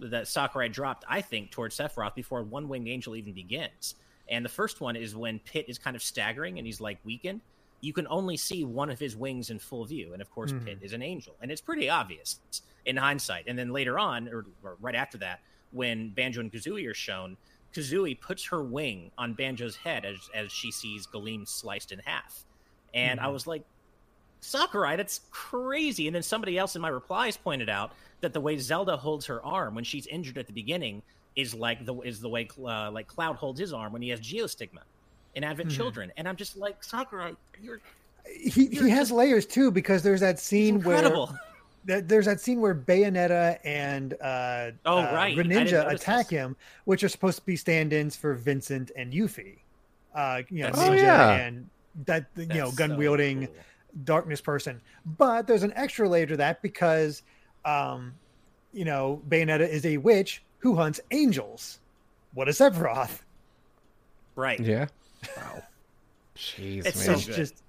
that Sakurai dropped. I think towards Sephiroth before One Winged Angel even begins. And the first one is when Pit is kind of staggering and he's like weakened. You can only see one of his wings in full view, and of course, Mhm. Pit is an angel, and it's pretty obvious in hindsight. And then later on, or, or right after that, when Banjo and Kazooie are shown, Kazooie puts her wing on Banjo's head as as she sees Galeem sliced in half, and I Mhm. was like, Sakurai, that's crazy. And then somebody else in my replies pointed out that the way Zelda holds her arm when she's injured at the beginning is like the is the way uh, like Cloud holds his arm when he has geostigma in Advent Mhm. Children, and I'm just like Sakurai, you're he he has layers too because there's that scene where incredible. that- there's that scene where Bayonetta and uh, Oh, uh, right. I Greninja attack this. him, which are supposed to be stand-ins for Vincent and Yuffie. Uh, you know, That's so Ninja yeah. and that you know That's gun so wielding cool. darkness person. But there's an extra layer to that because, um, you know, Bayonetta is a witch who hunts angels. What is Sephiroth? right? Yeah. Wow. Jeez, It's man. so good. just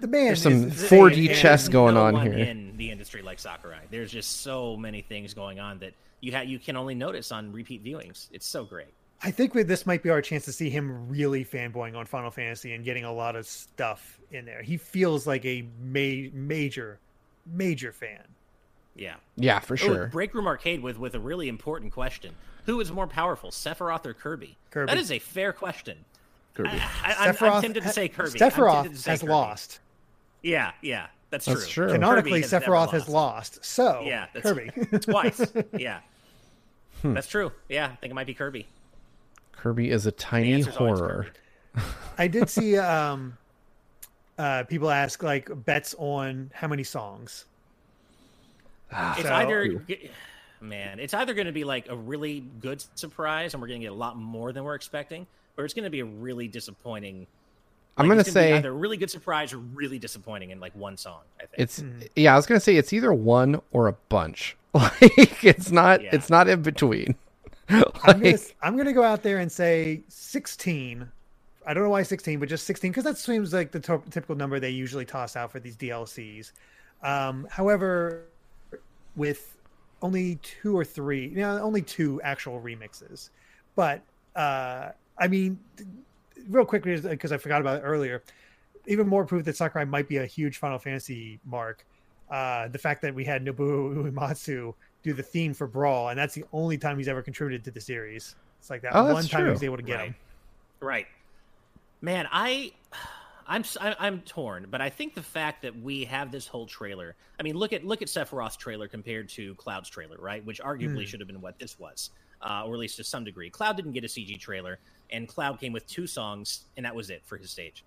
the man. There's some is, 4D There's chess going no on one here. in the industry like Sakurai. There's just so many things going on that you ha- you can only notice on repeat viewings. It's so great. I think we, this might be our chance to see him really fanboying on Final Fantasy and getting a lot of stuff in there. He feels like a ma- major, major fan. Yeah. Yeah, for Oh, sure. Break Room Arcade with with a really important question: Who is more powerful, Sephiroth or Kirby? Kirby. That is a fair question. Kirby. I, I, I'm, I'm Sephiroth tempted to say Kirby. Sephiroth say has Kirby. lost. Yeah, yeah, that's, That's true. true. Canonically, has never Sephiroth has lost. So Yeah, that's Kirby. twice. Yeah, Hmm. that's true. Yeah, I think it might be Kirby. Kirby is a tiny horror. I did see um, uh, people ask like bets on how many songs. It's So- either, man, it's either going to be like a really good surprise, and we're going to get a lot more than we're expecting, or it's going to be a really disappointing. I'm gonna say either a really good surprise or really disappointing in like one song. I think it's Mm. yeah. I was gonna say it's either one or a bunch. Like it's not Yeah. it's not in between. I'm gonna, Like, I'm gonna go out there and say 16. I don't know why 16, but just 16 because that seems like the to- typical number they usually toss out for these DLCs. Um, however, with only two or three, you know, only two actual remixes. But uh, I mean, real quickly because I forgot about it earlier. Even more proof that Sakurai might be a huge Final Fantasy mark. Uh, the fact that we had Nobuo Uematsu do the theme for Brawl, and that's the only time he's ever contributed to the series. It's like that Oh, that's one time he was able to get right. him. Right. Man, I I'm I'm torn, but I think the fact that we have this whole trailer. I mean, look at look at Sephiroth's trailer compared to Cloud's trailer, right? Which arguably Hmm. should have been what this was, uh, or at least to some degree. Cloud didn't get a CG trailer, and Cloud came with two songs, and that was it for his stage.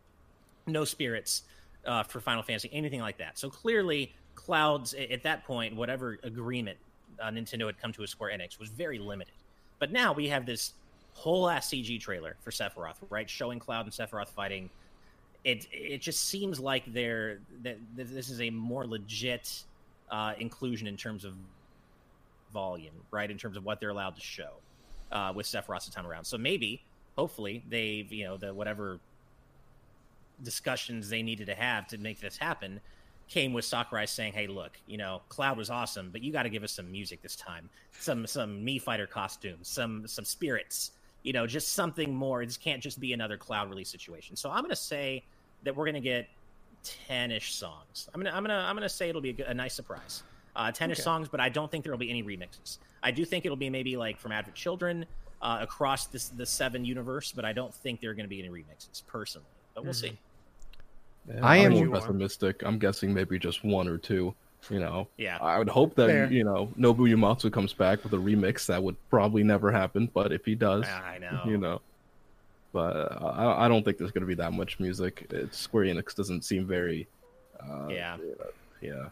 No spirits uh, for Final Fantasy, anything like that. So clearly, Cloud's at that point, whatever agreement uh, Nintendo had come to with Square Enix was very limited. But now we have this whole ass CG trailer for Sephiroth, right? Showing Cloud and Sephiroth fighting. It it just seems like they're that this is a more legit uh, inclusion in terms of volume, right? In terms of what they're allowed to show uh, with Sephiroth time around. So maybe, hopefully, they've you know the whatever discussions they needed to have to make this happen came with Sakurai saying, "Hey, look, you know, Cloud was awesome, but you got to give us some music this time, some some Mii Fighter costumes, some some spirits, you know, just something more. It just can't just be another Cloud release situation." So I'm going to say that we're going to get ten-ish songs. I'm gonna I'm gonna I'm gonna say it'll be a, good- a nice surprise. Uh, ten-ish Okay. songs, but I don't think there will be any remixes. I do think it'll be maybe like from Advent Children uh, across this the seven universe, but I don't think there are going to be any remixes personally. But we'll Mhm. see. I I'm more pessimistic. I'm guessing maybe just one or two. You know, Yeah. I would hope that Fair. you know Nobuo Uematsu comes back with a remix. That would probably never happen, but if he does, I know. you know. But uh, I, I don't think there's going to be that much music. It's, Square Enix doesn't seem very. Uh, Yeah. Yeah.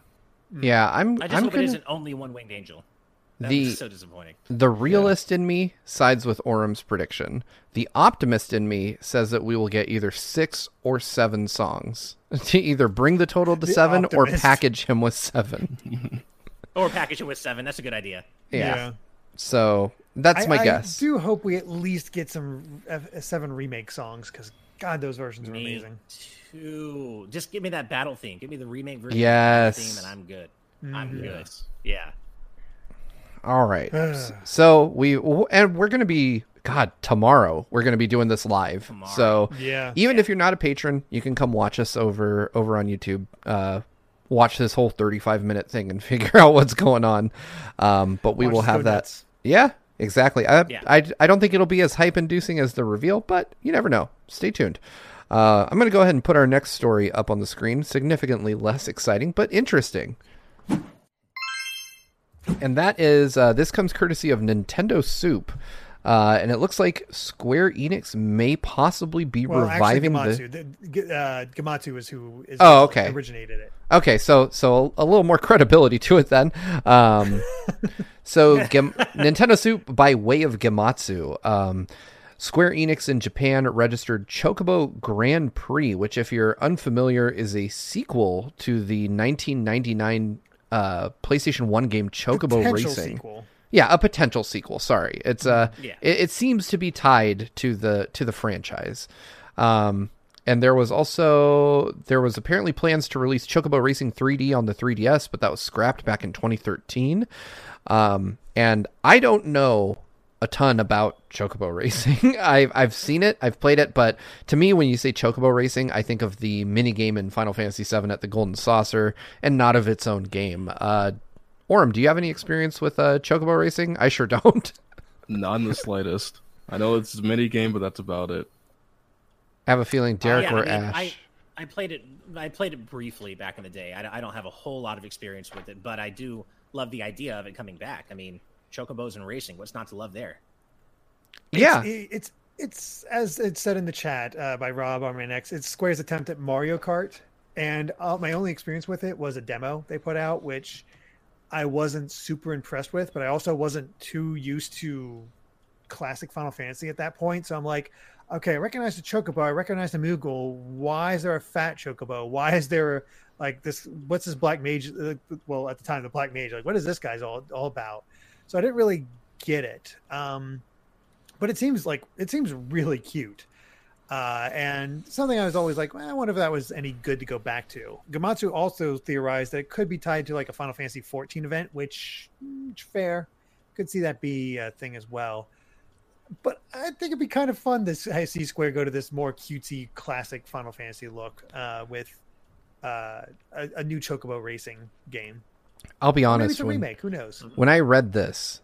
yeah, I'm I just I'm hope gonna, it isn't only one winged angel. That The- so disappointing. the realist in me sides with Aurum's prediction. The optimist in me says that we will get either six or seven songs to either bring the total to The seven or package him with seven. Or package it with seven. That's a good idea. Yeah. So that's I, my guess. I do hope we at least get some F- seven remake songs because God, those versions are amazing. too. Just give me that battle theme. Give me the remake version. Yes. Of the theme, and I'm good. I'm Mhm. good. Yes. Yeah. All right. So we and we're gonna be God tomorrow. We're gonna be doing this live. Tomorrow. So Yeah. even if you're not a patron, you can come watch us over over on YouTube. Uh, watch this whole 35 minute thing and figure out what's going on. Um, but we Watch will us go have that. nuts. Yeah, exactly. I, Yeah. I I don't think it'll be as hype inducing as the reveal, but you never know. Stay tuned. Uh, I'm going to go ahead and put our next story up on the screen. Significantly less exciting, but interesting. And that is uh, this comes courtesy of Nintendo Soup. Uh, and it looks like Square Enix may possibly be Well, reviving actually. Gematsu. The, G- uh, Gematsu is who is Oh, okay. originated it. Okay, so so a little more credibility to it then. Um, so Gem- Nintendo Soup by way of Gematsu. Um, Square Enix in Japan registered Chocobo Grand Prix, which, if you're unfamiliar, is a sequel to the 1999 uh, PlayStation One game Chocobo Potential Racing. sequel. Yeah, a potential sequel. Sorry, it's uh, Yeah. it, it seems to be tied to the to the franchise. Um, and there was also there was apparently plans to release Chocobo Racing 3D on the 3DS, but that was scrapped back in 2013. Um, and I don't know a ton about Chocobo Racing. I've I've seen it, I've played it, but to me, when you say Chocobo Racing, I think of the mini game in Final Fantasy VII at the Golden Saucer, and not of its own game. Uh, Aurum, do you have any experience with uh, Chocobo Racing? I sure don't. Not in the slightest. I know it's a mini game, but that's about it. I have a feeling Derek yeah, or I mean, Ash. I- I played it. I played it briefly back in the day. I, I don't have a whole lot of experience with it, but I do love the idea of it coming back. I mean, chocobos and racing. What's not to love there? yeah, it's, it's it's as it's said in the chat uh, by Rob Armanex. It's Square's attempt at Mario Kart, and uh, my only experience with it was a demo they put out, which I wasn't super impressed with. But I also wasn't too used to classic Final Fantasy at that point, so I'm like, okay, I recognize the Chocobo, I recognize the Moogle. Why is there a fat Chocobo? Why is there like this? What's this Black Mage? Uh, well, at the time, the Black Mage. Like, what is this guy's all all about? So I didn't really get it. Um, but it seems like it seems really cute. Uh, and something I was always like, well, I wonder if that was any good to go back to. Gematsu also theorized that it could be tied to like a Final Fantasy 14 event, which, which fair, could see that be a thing as well. But I think it'd be kind of fun to see Square go to this more cutesy, classic Final Fantasy look uh, with uh, a, a, new Chocobo racing game. I'll be honest. Maybe it's a when, remake. Who knows? When I read this,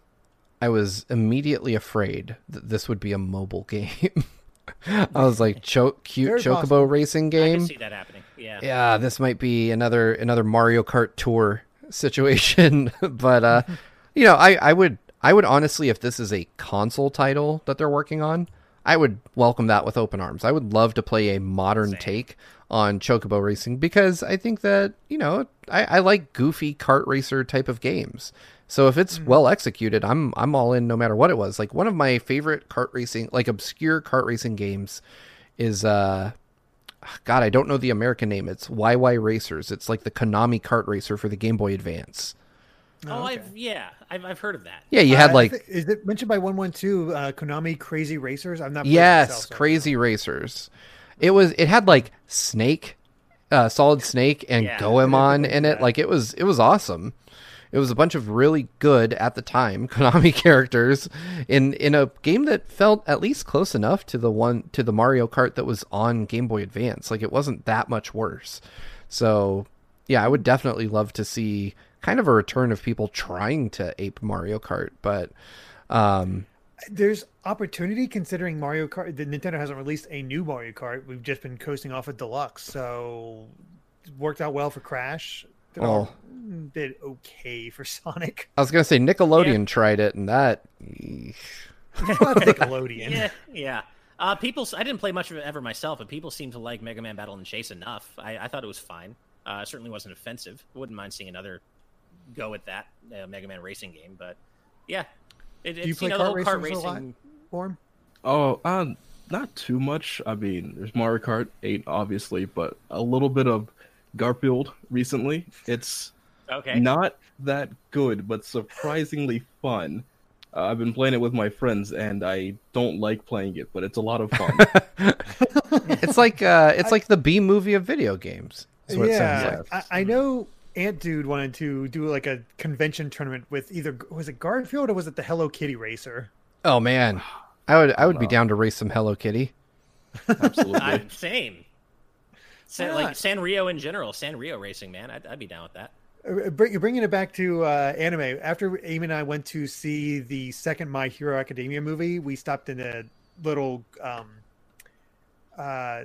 I was immediately afraid that this would be a mobile game. I was like, Cho- cute Very chocobo possible. racing game. I can see that happening. Yeah. Yeah, this might be another another Mario Kart Tour situation. but uh, you know, I I would I would honestly, if this is a console title that they're working on, I would welcome that with open arms. I would love to play a modern Same. take on Chocobo racing because I think that you know I, I like goofy kart racer type of games. So if it's mm. well executed, I'm I'm all in no matter what it was. Like one of my favorite kart racing, like obscure kart racing games, is uh, God, I don't know the American name. It's YY Racers. It's like the Konami kart racer for the Game Boy Advance. Oh, oh okay. I've yeah, I've, I've heard of that. Yeah, you had uh, like is it mentioned by one one two uh, Konami Krazy Racers? I'm not. Yes, myself, so Krazy Racers. It was. It had like Snake, uh, Solid Snake, and yeah, Goemon in it. Like it was. It was awesome. It was a bunch of really good at the time Konami characters in in a game that felt at least close enough to the one to the Mario Kart that was on Game Boy Advance. Like it wasn't that much worse. So yeah, I would definitely love to see kind of a return of people trying to ape Mario Kart, but um, there's opportunity considering Mario Kart. The Nintendo hasn't released a new Mario Kart. We've just been coasting off a of deluxe, so worked out well for Crash. Did, oh. all, did okay for Sonic. I was gonna say Nickelodeon yeah. tried it, and that. Nickelodeon. Yeah, yeah. Uh, people, I didn't play much of it ever myself, but people seem to like Mega Man Battle and Chase enough. I, I thought it was fine. Uh, certainly wasn't offensive. Wouldn't mind seeing another go with that uh, Mega Man racing game. But yeah, it, Do you play you know, kart, kart racing form? Oh, uh, not too much. I mean, there's Mario Kart 8, obviously, but a little bit of Garfield recently. It's okay. not that good, but surprisingly fun. Uh, I've been playing it with my friends, and I don't like playing it, but it's a lot of fun. it's like uh, it's like the B movie of video games. yeah, like. I, I, know Ant Dude wanted to do like a convention tournament with either was it Garfield or was it the Hello Kitty racer? Oh man, I would I would be down to race some Hello Kitty. Absolutely, I'm, same. San, like Sanrio in general, Sanrio racing, man, I'd, I'd be down with that. Uh, you're bringing it back to uh, anime. After Amy and I went to see the second My Hero Academia movie, we stopped in a little um, uh,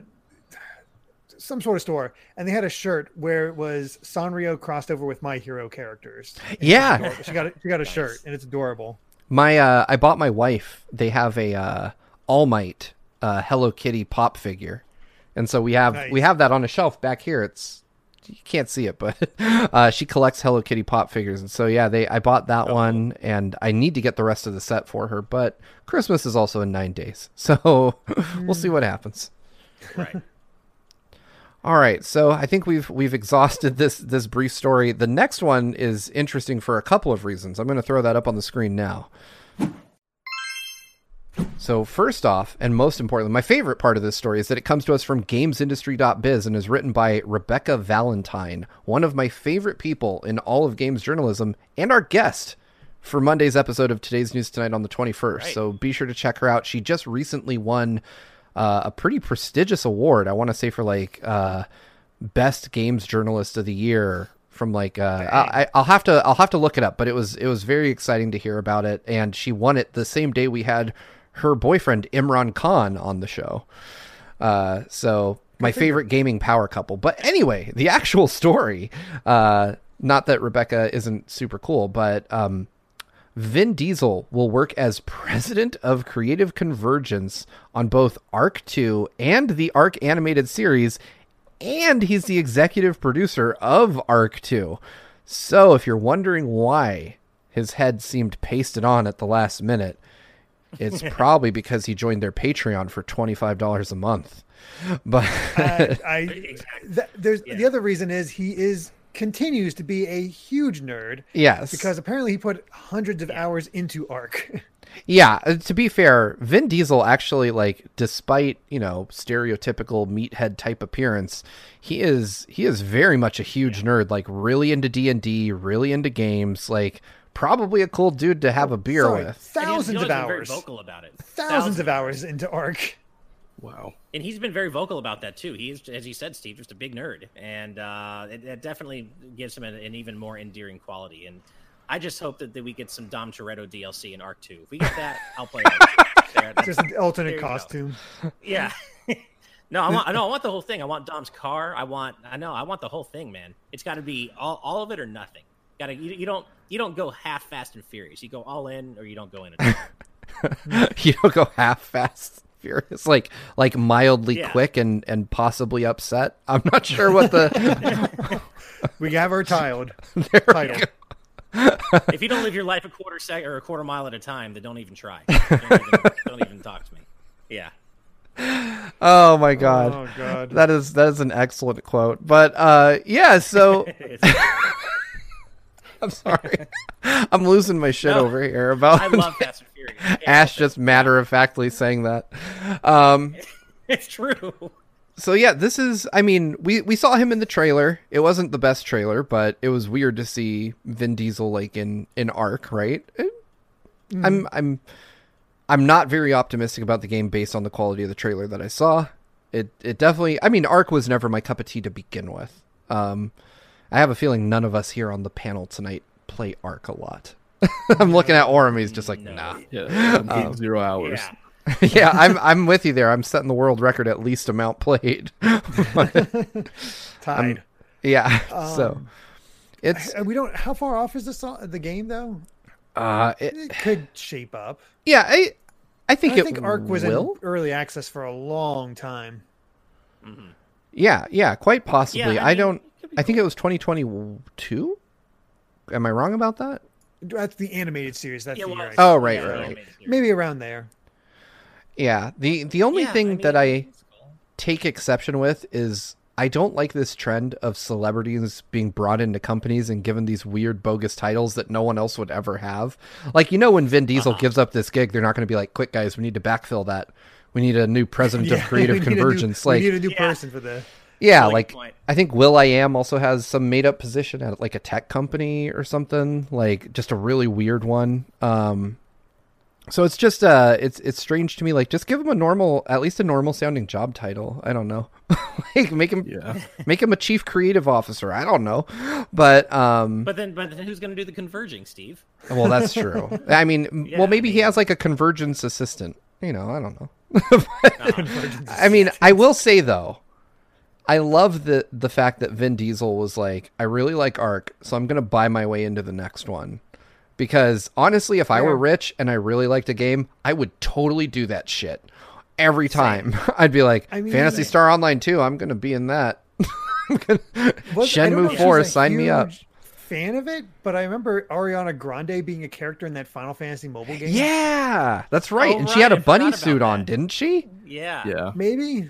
some sort of store, and they had a shirt where it was Sanrio crossed over with My Hero characters. Yeah, she got a, she got a nice. shirt, and it's adorable. My uh, I bought my wife. They have a uh, All Might uh, Hello Kitty pop figure, and so we have nice. we have that on a shelf back here. It's you can't see it, but uh, she collects Hello Kitty pop figures, and so yeah, they I bought that oh. one, and I need to get the rest of the set for her. But Christmas is also in nine days, so we'll see what happens. Right. All right, so I think we've we've exhausted this this brief story. The next one is interesting for a couple of reasons. I'm going to throw that up on the screen now. So first off, and most importantly, my favorite part of this story is that it comes to us from GamesIndustry.biz and is written by Rebecca Valentine, one of my favorite people in all of games journalism, and our guest for Monday's episode of Today's News Tonight on the 21st. Right. So be sure to check her out. She just recently won uh, a pretty prestigious award. I want to say for like uh, best games journalist of the year from like uh, I, I'll have to I'll have to look it up, but it was it was very exciting to hear about it, and she won it the same day we had her boyfriend Imran Khan on the show. Uh, so my favorite gaming power couple. But anyway, the actual story, uh, not that Rebecca isn't super cool, but um, Vin Diesel will work as president of creative convergence on both ARK 2 and the ARK animated series, and he's the executive producer of ARK 2. So if you're wondering why his head seemed pasted on at the last minute, it's probably because he joined their Patreon for $25 a month. But Uh, I, th- there's Yeah. the other reason is he is continues to be a huge nerd yes. because apparently he put hundreds of hours into ARK. Yeah, uh, to be fair, Vin Diesel actually like despite, you know, stereotypical meathead type appearance, he is he is very much a huge nerd, like really into D&D, really into games, like probably a cool dude to have a beer Sorry, with. Thousands of hours, Very vocal about it. thousands of hours into ARK. Wow. and he's been very vocal about that too. He is, as you said, Steve, just a big nerd, and uh, it, it definitely gives him an, an even more endearing quality. And I just hope that, that we get some Dom Toretto DLC in ARK Two. If we get that, I'll play. ARK 2. There, that's- Just an alternate you go. costume. yeah. no, I want. No, I want the whole thing. I want Dom's car. I want. I know. I want the whole thing, man. It's got to be all, all of it or nothing. Got to. You, you don't. You don't go half Fast and Furious. You go all in, or you don't go in at all. you don't go half fast furious like like mildly Yeah. quick and and possibly upset. I'm not sure what the We have our tiled there title. if you don't live your life a quarter sec or a quarter mile at a time, then don't even try. Don't even, don't even talk to me. Yeah. Oh my god. Oh god. That is that is an excellent quote. But uh yeah, so I'm sorry. I'm losing my shit No. over here about I love Fast and Furious. Ash just matter of factly saying that. Um It's true. so yeah, this is I mean, we we saw him in the trailer. It wasn't the best trailer, but it was weird to see Vin Diesel like in in ARK, right? It- I'm I'm I'm not very optimistic about the game based on the quality of the trailer that I saw. It it definitely I mean ARK was never my cup of tea to begin with. Um I have a feeling none of us here on the panel tonight play ARK a lot. I'm looking at Aurum, he's just like, No. nah. Yeah. um, zero hours. Yeah. yeah, I'm I'm with you there. I'm setting the world record at least amount played. Tied. yeah. so Um, it's Uh, we don't. How far off is this the game though? uh it, It could shape up. yeah, I I think I it think ARK was will. in early access for a long time. Yeah, yeah, quite possibly. Yeah, I, I mean, don't it could be I think it was 2022. Am I wrong about that? That's the animated series. That's Yeah, the well, year. Oh, right, yeah, right, right. it made it clear. Maybe around there. Yeah. The the only Yeah, thing mean, that I cool. take exception with is I don't like this trend of celebrities being brought into companies and given these weird bogus titles that no one else would ever have. Like you know when Vin Diesel Uh-huh. gives up this gig, they're not going to be like, "Quick guys, we need to backfill that. We need a new president Yeah, of creative we need new- convergence." like we need a new Yeah. person for the. Yeah, Really like point. I think will.i.am also has some made up position at like a tech company or something, like just a really weird one. Um so it's just uh it's it's strange to me like just give him a normal at least a normal sounding job title. I don't know. like make him Yeah. make him a chief creative officer. I don't know. But um But then, but then, who's going to do the converging, Steve? well that's true. I mean, Yeah, well maybe I he has like a convergence assistant. You know, I don't know. Uh, I mean, I will say though, I love the the fact that Vin Diesel was like, I really like ARK, so I'm gonna buy my way into the next one. Because honestly, if I were rich and I really liked a game, I would totally do that shit every time. I'd be like, I mean, Phantasy like- Star Online 2, I'm gonna be in that. Gonna- Was- I don't know Shenmue 4, she's a sign me up. Fan of it, but I remember Ariana Grande being a character in that Final Fantasy mobile game. Yeah, that's right. Oh, and she had a bunny suit about on, that. didn't she? yeah. Yeah. maybe.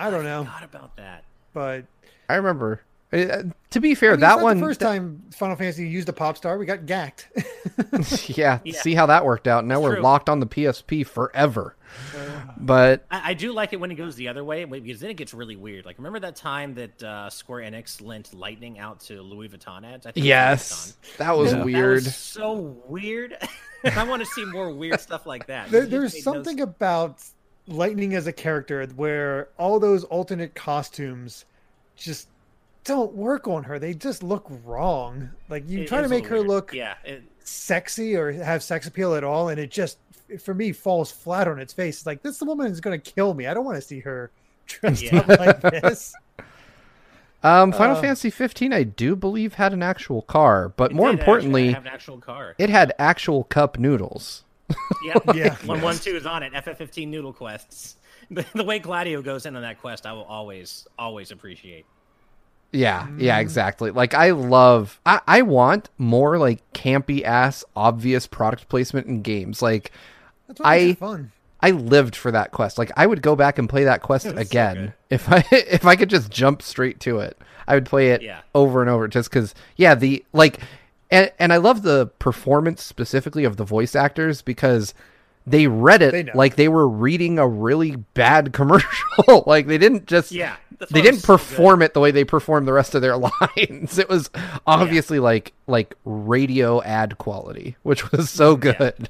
I don't know, Forgot about that. but I remember. Uh, to be fair, I mean, it's that not one The first time Final Fantasy used a pop star, we got Gackt. yeah, Yeah. see how that worked out. Now It's we're true. locked on the PSP forever. But I, I do like it when it goes the other way because then it gets really weird. Like, remember that time that uh, Square Enix lent Lightning out to Louis Vuitton ads? I think it was yes, Vuitton. that was Yeah. That weird. was so weird. I want to see more weird stuff like that. there, there's made no something about Lightning as a character where all those alternate costumes just don't work on her. They just look wrong. Like you It try to make her weird. look Yeah, it, sexy or have sex appeal at all, and it just for me falls flat on its face. It's like this woman is going to kill me. I don't want to see her dressed Yeah. up like this. Um, Final Uh, Fantasy 15, I do believe had an actual car, but more did actually importantly, have an actual car. it had actual cup noodles. Yep. Yeah. One one two is on it. FF15 noodle quests. The, the way Gladio goes in on that quest, I will always always appreciate. Yeah, yeah, mm. exactly. Like I love I, I want more like campy ass obvious product placement in games. Like That's what makes I- it fun. I lived for that quest. Like I would go back and play that quest It was so again if I if I could just jump straight to it. I would play it Yeah. over and over just cuz yeah, the like and and I love the performance specifically of the voice actors because they read it They like they were reading a really bad commercial. like they didn't just Yeah, they why it was didn't so perform it the way they performed the rest of their lines. It was obviously like like radio ad quality, which was so Yeah. good.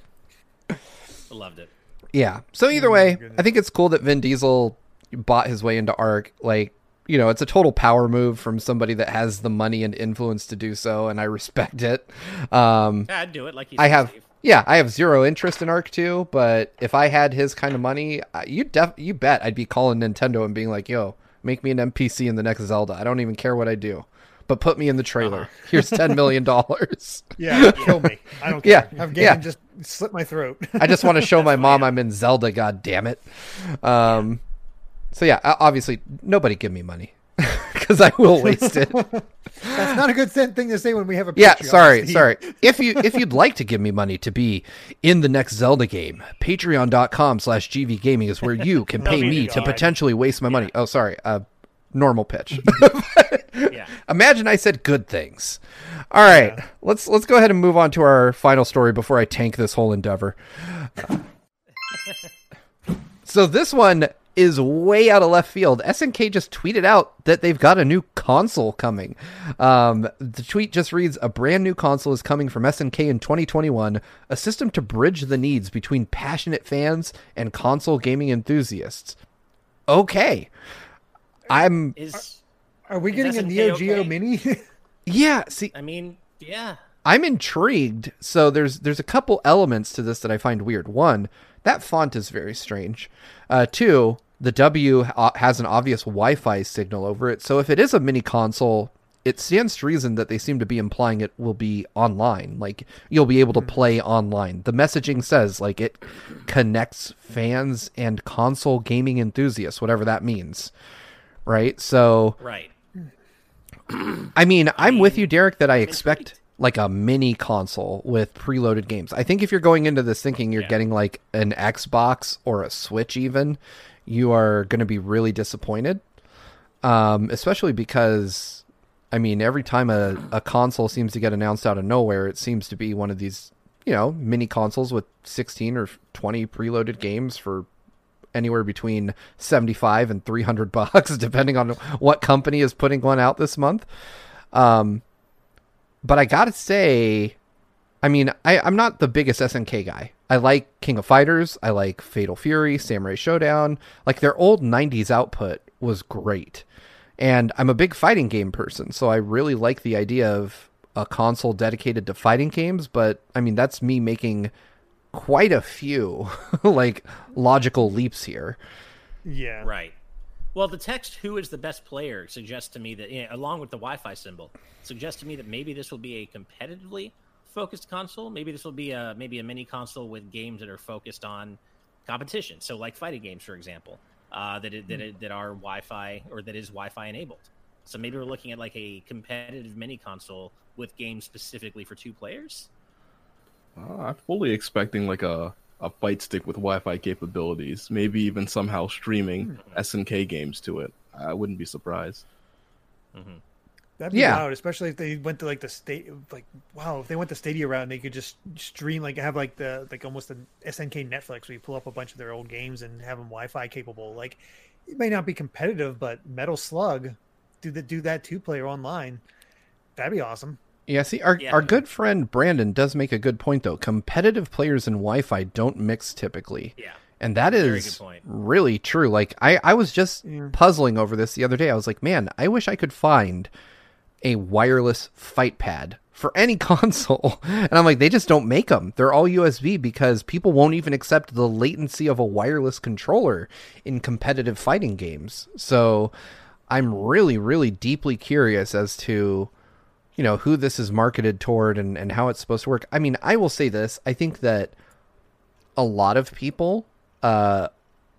Loved it. Yeah. So either Oh way. I think it's cool that Vin Diesel bought his way into ARK. Like, you know, it's a total power move from somebody that has the money and influence to do so, and I respect it. Um, Yeah, I'd do it like you. I have, Steve. yeah, I have zero interest in ARK 2, but if I had his kind of money, you def, you bet I'd be calling Nintendo and being like, "Yo, make me an NPC in the next Zelda. I don't even care what I do." But put me in the trailer. Uh-huh. Here's ten million dollars. Yeah, kill me. I don't Yeah, care. Have yeah. Ganon just slit my throat. I just want to show my mom I'm in Zelda. God damn it. Um, so yeah, obviously nobody give me money because I will waste it. That's not a good thing to say when we have a yeah, sorry, Steve. sorry. If you if you'd like to give me money to be in the next Zelda game, patreon.com slash GV Gaming is where you can pay me God. to potentially waste my money. Oh, sorry. Uh, normal pitch. Yeah. Imagine I said good things. All right, let's let's go ahead and move on to our final story before I tank this whole endeavor. so this one is way out of left field. SNK just tweeted out that they've got a new console coming. Um, the tweet just reads: "A brand new console is coming from SNK in 2021, a system to bridge the needs between passionate fans and console gaming enthusiasts." Okay, I'm Is Are we Is getting a Neo Geo okay? Mini? yeah. See, I mean, yeah. I'm intrigued. So there's there's a couple elements to this that I find weird. One, that font is very strange. Uh, two, the W has an obvious Wi-Fi signal over it. So if it is a mini console, it stands to reason that they seem to be implying it will be online. Like you'll be able to mm-hmm. play online. The messaging says like it connects fans and console gaming enthusiasts, whatever that means. Right? So Right. I mean, I'm with you, Derek, that I expect like a mini console with preloaded games. I think if you're going into this thinking you're Yeah. getting like an Xbox or a Switch, even, you are going to be really disappointed. Um, especially because, I mean, every time a, a console seems to get announced out of nowhere, it seems to be one of these, you know, mini consoles with 16 or 20 preloaded games for anywhere between 75 and 300 bucks depending on what company is putting one out this month um but i gotta say i mean I, i'm not the biggest snk guy i like king of fighters i like fatal fury samurai Shodown like their old 90s output was great and i'm a big fighting game person so i really like the idea of a console dedicated to fighting games but i mean that's me making quite a few like logical leaps here. yeah. Right. Well, the text "Who is the best player?" suggests to me that, you know, along with the Wi-Fi symbol, suggests to me that maybe this will be a competitively focused console. Maybe this will be a maybe a mini console with games that are focused on competition. So, like fighting games, for example, uh, that it, that it, that are Wi-Fi or that is Wi-Fi enabled. So maybe we're looking at like a competitive mini console with games specifically for two players. Uh, I'm fully expecting like a a fight stick with Wi-Fi capabilities, maybe even somehow streaming SNK games to it. I wouldn't be surprised. That'd be Yeah. loud, especially if they went to like the state. Like, wow, if they went the Stadia route and they could just stream, like, have like the like almost an SNK Netflix where you pull up a bunch of their old games and have them Wi-Fi capable. Like, it may not be competitive, but Metal Slug do the do that two player online. That'd be awesome. Yeah, see, our Yeah. our good friend Brandon does make a good point though. Competitive players and Wi-Fi don't mix typically. Yeah. And that Very is good point. really true. Like I, I was just Yeah. puzzling over this the other day. I was like, man, I wish I could find a wireless fight pad for any console. And I'm like, they just don't make them. They're all USB because people won't even accept the latency of a wireless controller in competitive fighting games. So I'm really, really deeply curious as to, you know, who this is marketed toward and, and how it's supposed to work. I mean, I will say this. I think that a lot of people uh,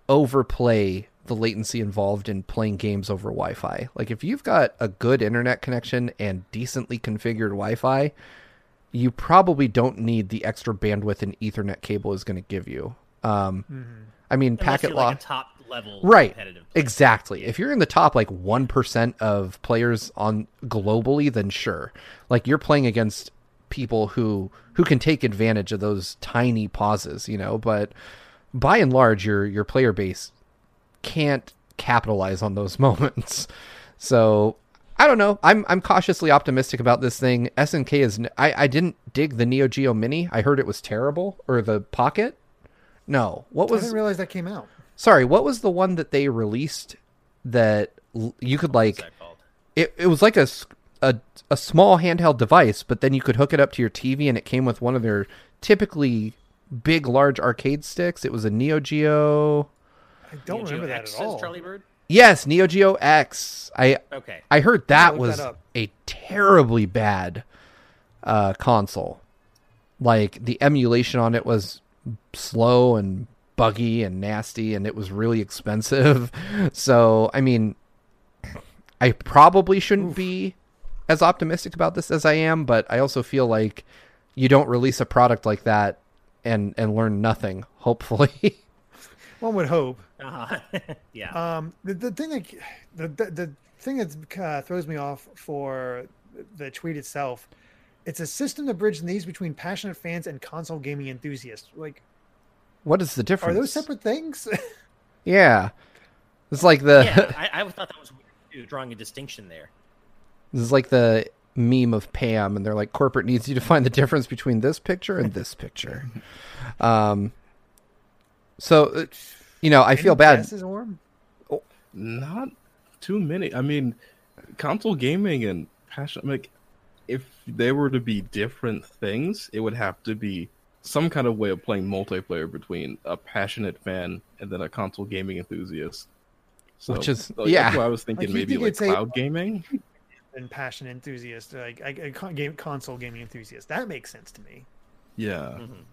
overplay the latency involved in playing games over Wi-Fi. Like if you've got a good internet connection and decently configured Wi-Fi, you probably don't need the extra bandwidth an Ethernet cable is going to give you. Um, I mean, Unless packet you're like top level right? competitive. Exactly. If you're in the top like one percent of players on globally, then sure. Like you're playing against people who who can take advantage of those tiny pauses, you know. But by and large, your your player base can't capitalize on those moments. So I don't know. I'm I'm cautiously optimistic about this thing. SNK is. I I didn't dig the Neo Geo Mini. I heard it was terrible, or the Pocket. No, what was? I was? didn't realize that came out. Sorry, what was the one that they released that you could What's like? It it was like a a a small handheld device, but then you could hook it up to your TV, and it came with one of their typically big, large arcade sticks. It was a Neo Geo. I don't Neo Geo remember that X at all. Charlie Bird. Yes, Neo Geo X. I Okay. I heard that look was that a terribly bad uh, console. Like the emulation on it was slow and buggy and nasty, and it was really expensive. So, I mean, I probably shouldn't be as optimistic about this as I am, but I also feel like you don't release a product like that and and learn nothing. Hopefully, One would hope. Uh-huh. yeah. Um, the, the thing that the, the the thing that uh, throws me off for the tweet itself, it's a system to bridge the needs between passionate fans and console gaming enthusiasts. Like, what is the difference? are those separate things? Yeah, it's like the yeah, I, I thought that was weird too, drawing a distinction there. This is like the meme of Pam, and they're like, corporate needs you to find the difference between this picture and this picture. Um, so, uh, you know, I feel bad. guesses, Aurum? Not too many. I mean, console gaming and passion. Like, if they were to be different things, it would have to be some kind of way of playing multiplayer between a passionate fan and then a console gaming enthusiast. So, Which is- like, yeah. That's why I was thinking you maybe think like it's a- cloud gaming. And passionate enthusiast, like a, a con- game console gaming enthusiast. That makes sense to me. Yeah. Mhm.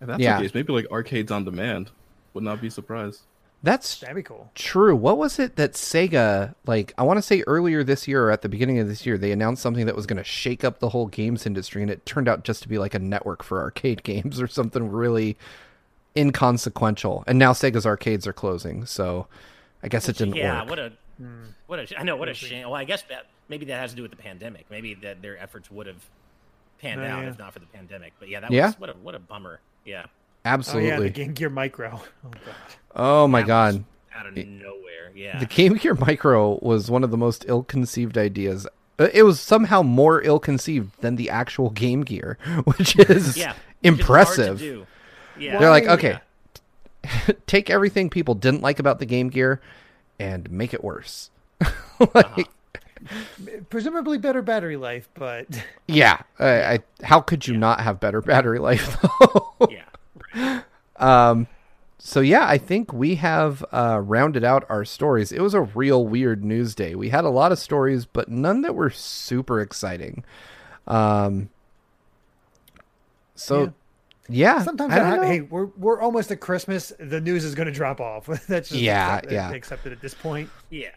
If that's Yeah. the case, maybe like arcades on demand. Would not be surprised. That's That'd be cool. true. What was it that Sega, like, I want to say earlier this year or at the beginning of this year, they announced something that was going to shake up the whole games industry, and it turned out just to be like a network for arcade games or something really inconsequential. And now Sega's arcades are closing, so I guess it didn't yeah, work. what a Hmm. what a I know what a shame. Well, I guess that maybe that has to do with the pandemic. Maybe that their efforts would have panned Oh, out yeah. if not for the pandemic. But yeah, that Yeah. was what a what a bummer. Yeah, Absolutely. Oh yeah, the Game Gear Micro. Oh god. Oh my That god. out of nowhere. Yeah, The Game Gear Micro was one of the most ill-conceived ideas. Uh, It was somehow more ill-conceived than the actual Game Gear, which is yeah, which is hard to impressive. do. Yeah, They're like, Why- okay, take everything people didn't like about the Game Gear and make it worse. like, Presumably better battery life, but yeah, I, I, how could you not have better battery life? though? yeah. Um, so yeah, I think we have uh, rounded out our stories. It was a real weird news day. We had a lot of stories, but none that were super exciting. Um, so yeah, sometimes I that don't hap- know. hey, we're we're almost at Christmas. The news is going to drop off. That's just Yeah, accept- yeah. accepted at this point. Yeah.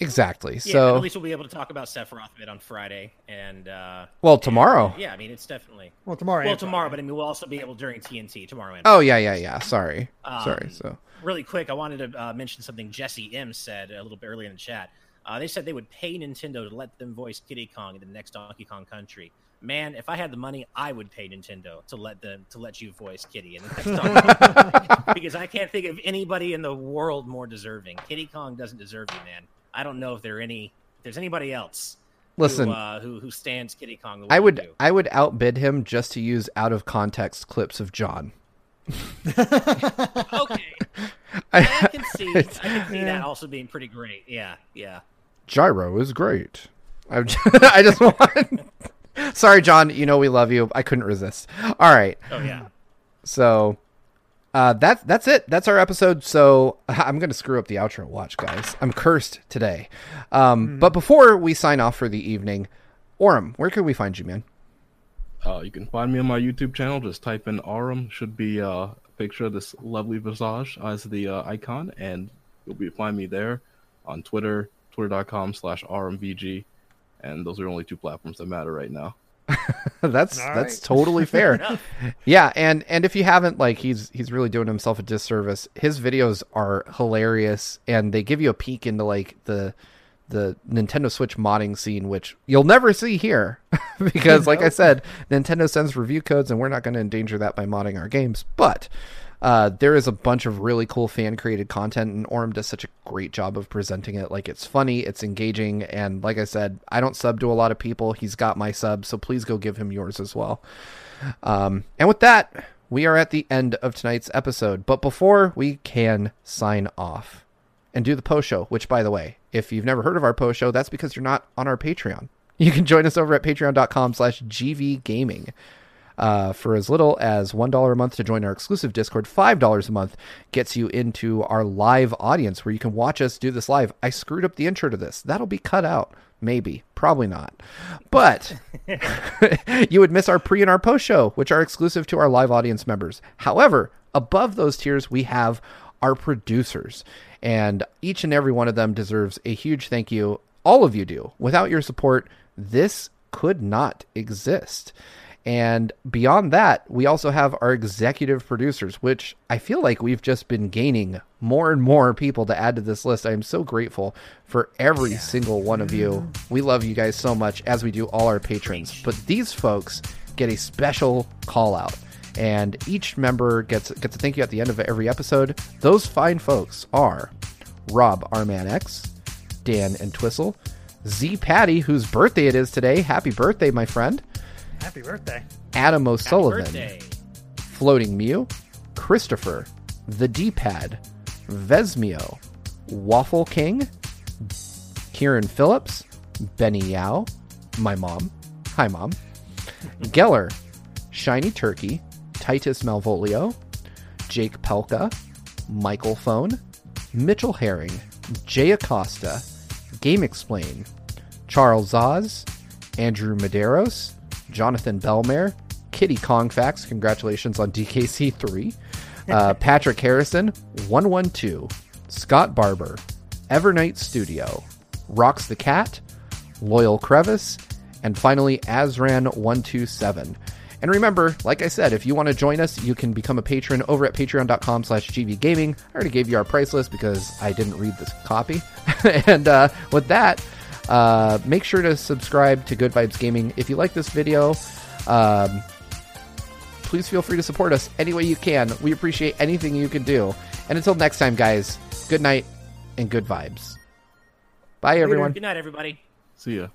Exactly. Yeah, so at least we'll be able to talk about Sephiroth a bit on Friday, and uh, well, tomorrow. yeah, I mean it's definitely Well, tomorrow. well tomorrow, Friday. but I mean we'll also be able during TNT tomorrow. And Oh yeah, yeah, yeah. Sorry, Um, sorry. So really quick, I wanted to uh, mention something Jesse M said a little bit earlier in the chat. Uh, they said they would pay Nintendo to let them voice Kiddy Kong in the next Donkey Kong Country. Man, if I had the money, I would pay Nintendo to let them to let you voice Kiddy in the next Donkey Kong Country. because I can't think of anybody in the world more deserving. Kiddy Kong doesn't deserve you, man. I don't know if there any if there's anybody else listen, who, uh, who who stands Kiddy Kong the way I would do. I would outbid him just to use out of context clips of John. Okay, I can see I can see Yeah. that also being pretty great. Yeah, yeah. Gyro is great. I'm j- I just want. Sorry, John. You know we love you. I couldn't resist. All right. Oh yeah. So uh, that's that's it. That's our episode. So I'm gonna screw up the outro. Watch, guys. I'm cursed today. Um, But before we sign off for the evening, Aurum, where can we find you, man? Uh, you can find me on my YouTube channel. Just type in Aurum. Should be uh, a picture of this lovely visage as the uh, icon, and you'll be find me there on Twitter, twitter.com slash RMVG. And those are only two platforms that matter right now. that's All that's right. totally fair. Yeah, and and if you haven't, like, he's he's really doing himself a disservice. His videos are hilarious, and they give you a peek into like the the Nintendo Switch modding scene, which you'll never see here, because, like I said, Nintendo sends review codes, and we're not going to endanger that by modding our games. But uh, there is a bunch of really cool fan created content, and Aurum does such a great job of presenting it. Like it's funny, it's engaging, and like I said, I don't sub to a lot of people. He's got my sub, so please go give him yours as well. Um, and with that, we are at the end of tonight's episode. But before we can sign off and do the post show, which, by the way, if you've never heard of our post show, that's because you're not on our Patreon. You can join us over at patreon.com slash gvgaming. Uh, for as little as $1 a month to join our exclusive Discord, $5 a month gets you into our live audience where you can watch us do this live. I screwed up the intro to this. That'll be cut out. Maybe. Probably not. But you would miss our pre and our post show, which are exclusive to our live audience members. However, above those tiers, we have our producers, and each and every one of them deserves a huge thank you. All of you do. Without your support, this could not exist. And beyond that, we also have our executive producers, which I feel like we've just been gaining more and more people to add to this list. I am so grateful for every single one of you. We love you guys so much, as we do all our patrons. But these folks get a special call out. And each member gets gets a thank you at the end of every episode. Those fine folks are Rob Arman X, Dan and Twistle, Z Patty, whose birthday it is today. Happy birthday, my friend. Happy birthday. Adam Happy O'Sullivan, birthday. Floating Mew, Christopher, The D-Pad, Vesmio, Waffle King, Kieran Phillips, Benny Yao, my mom, hi mom, Geller, Shiny Turkey, Titus Malvolio, Jake Pelka, Michael Phone, Mitchell Herring, Jay Acosta, GameXplain, Charles Oz, Andrew Medeiros, Jonathan Belmare, Kitty Kongfax, congratulations on DKC3, uh, Patrick Harrison, 112, Scott Barber, Evernight Studio, Rocks the Cat, Loyal Crevice, and finally Azran127. And remember, like I said, if you want to join us, you can become a patron over at patreon.com slash gvgaming. I already gave you our price list because I didn't read this copy. and uh, with that, uh, make sure to subscribe to Good Vibes Gaming. If you like this video, um, please feel free to support us any way you can. We appreciate anything you can do. And until next time, guys, good night and good vibes. Bye, everyone. Good night, everybody. See ya.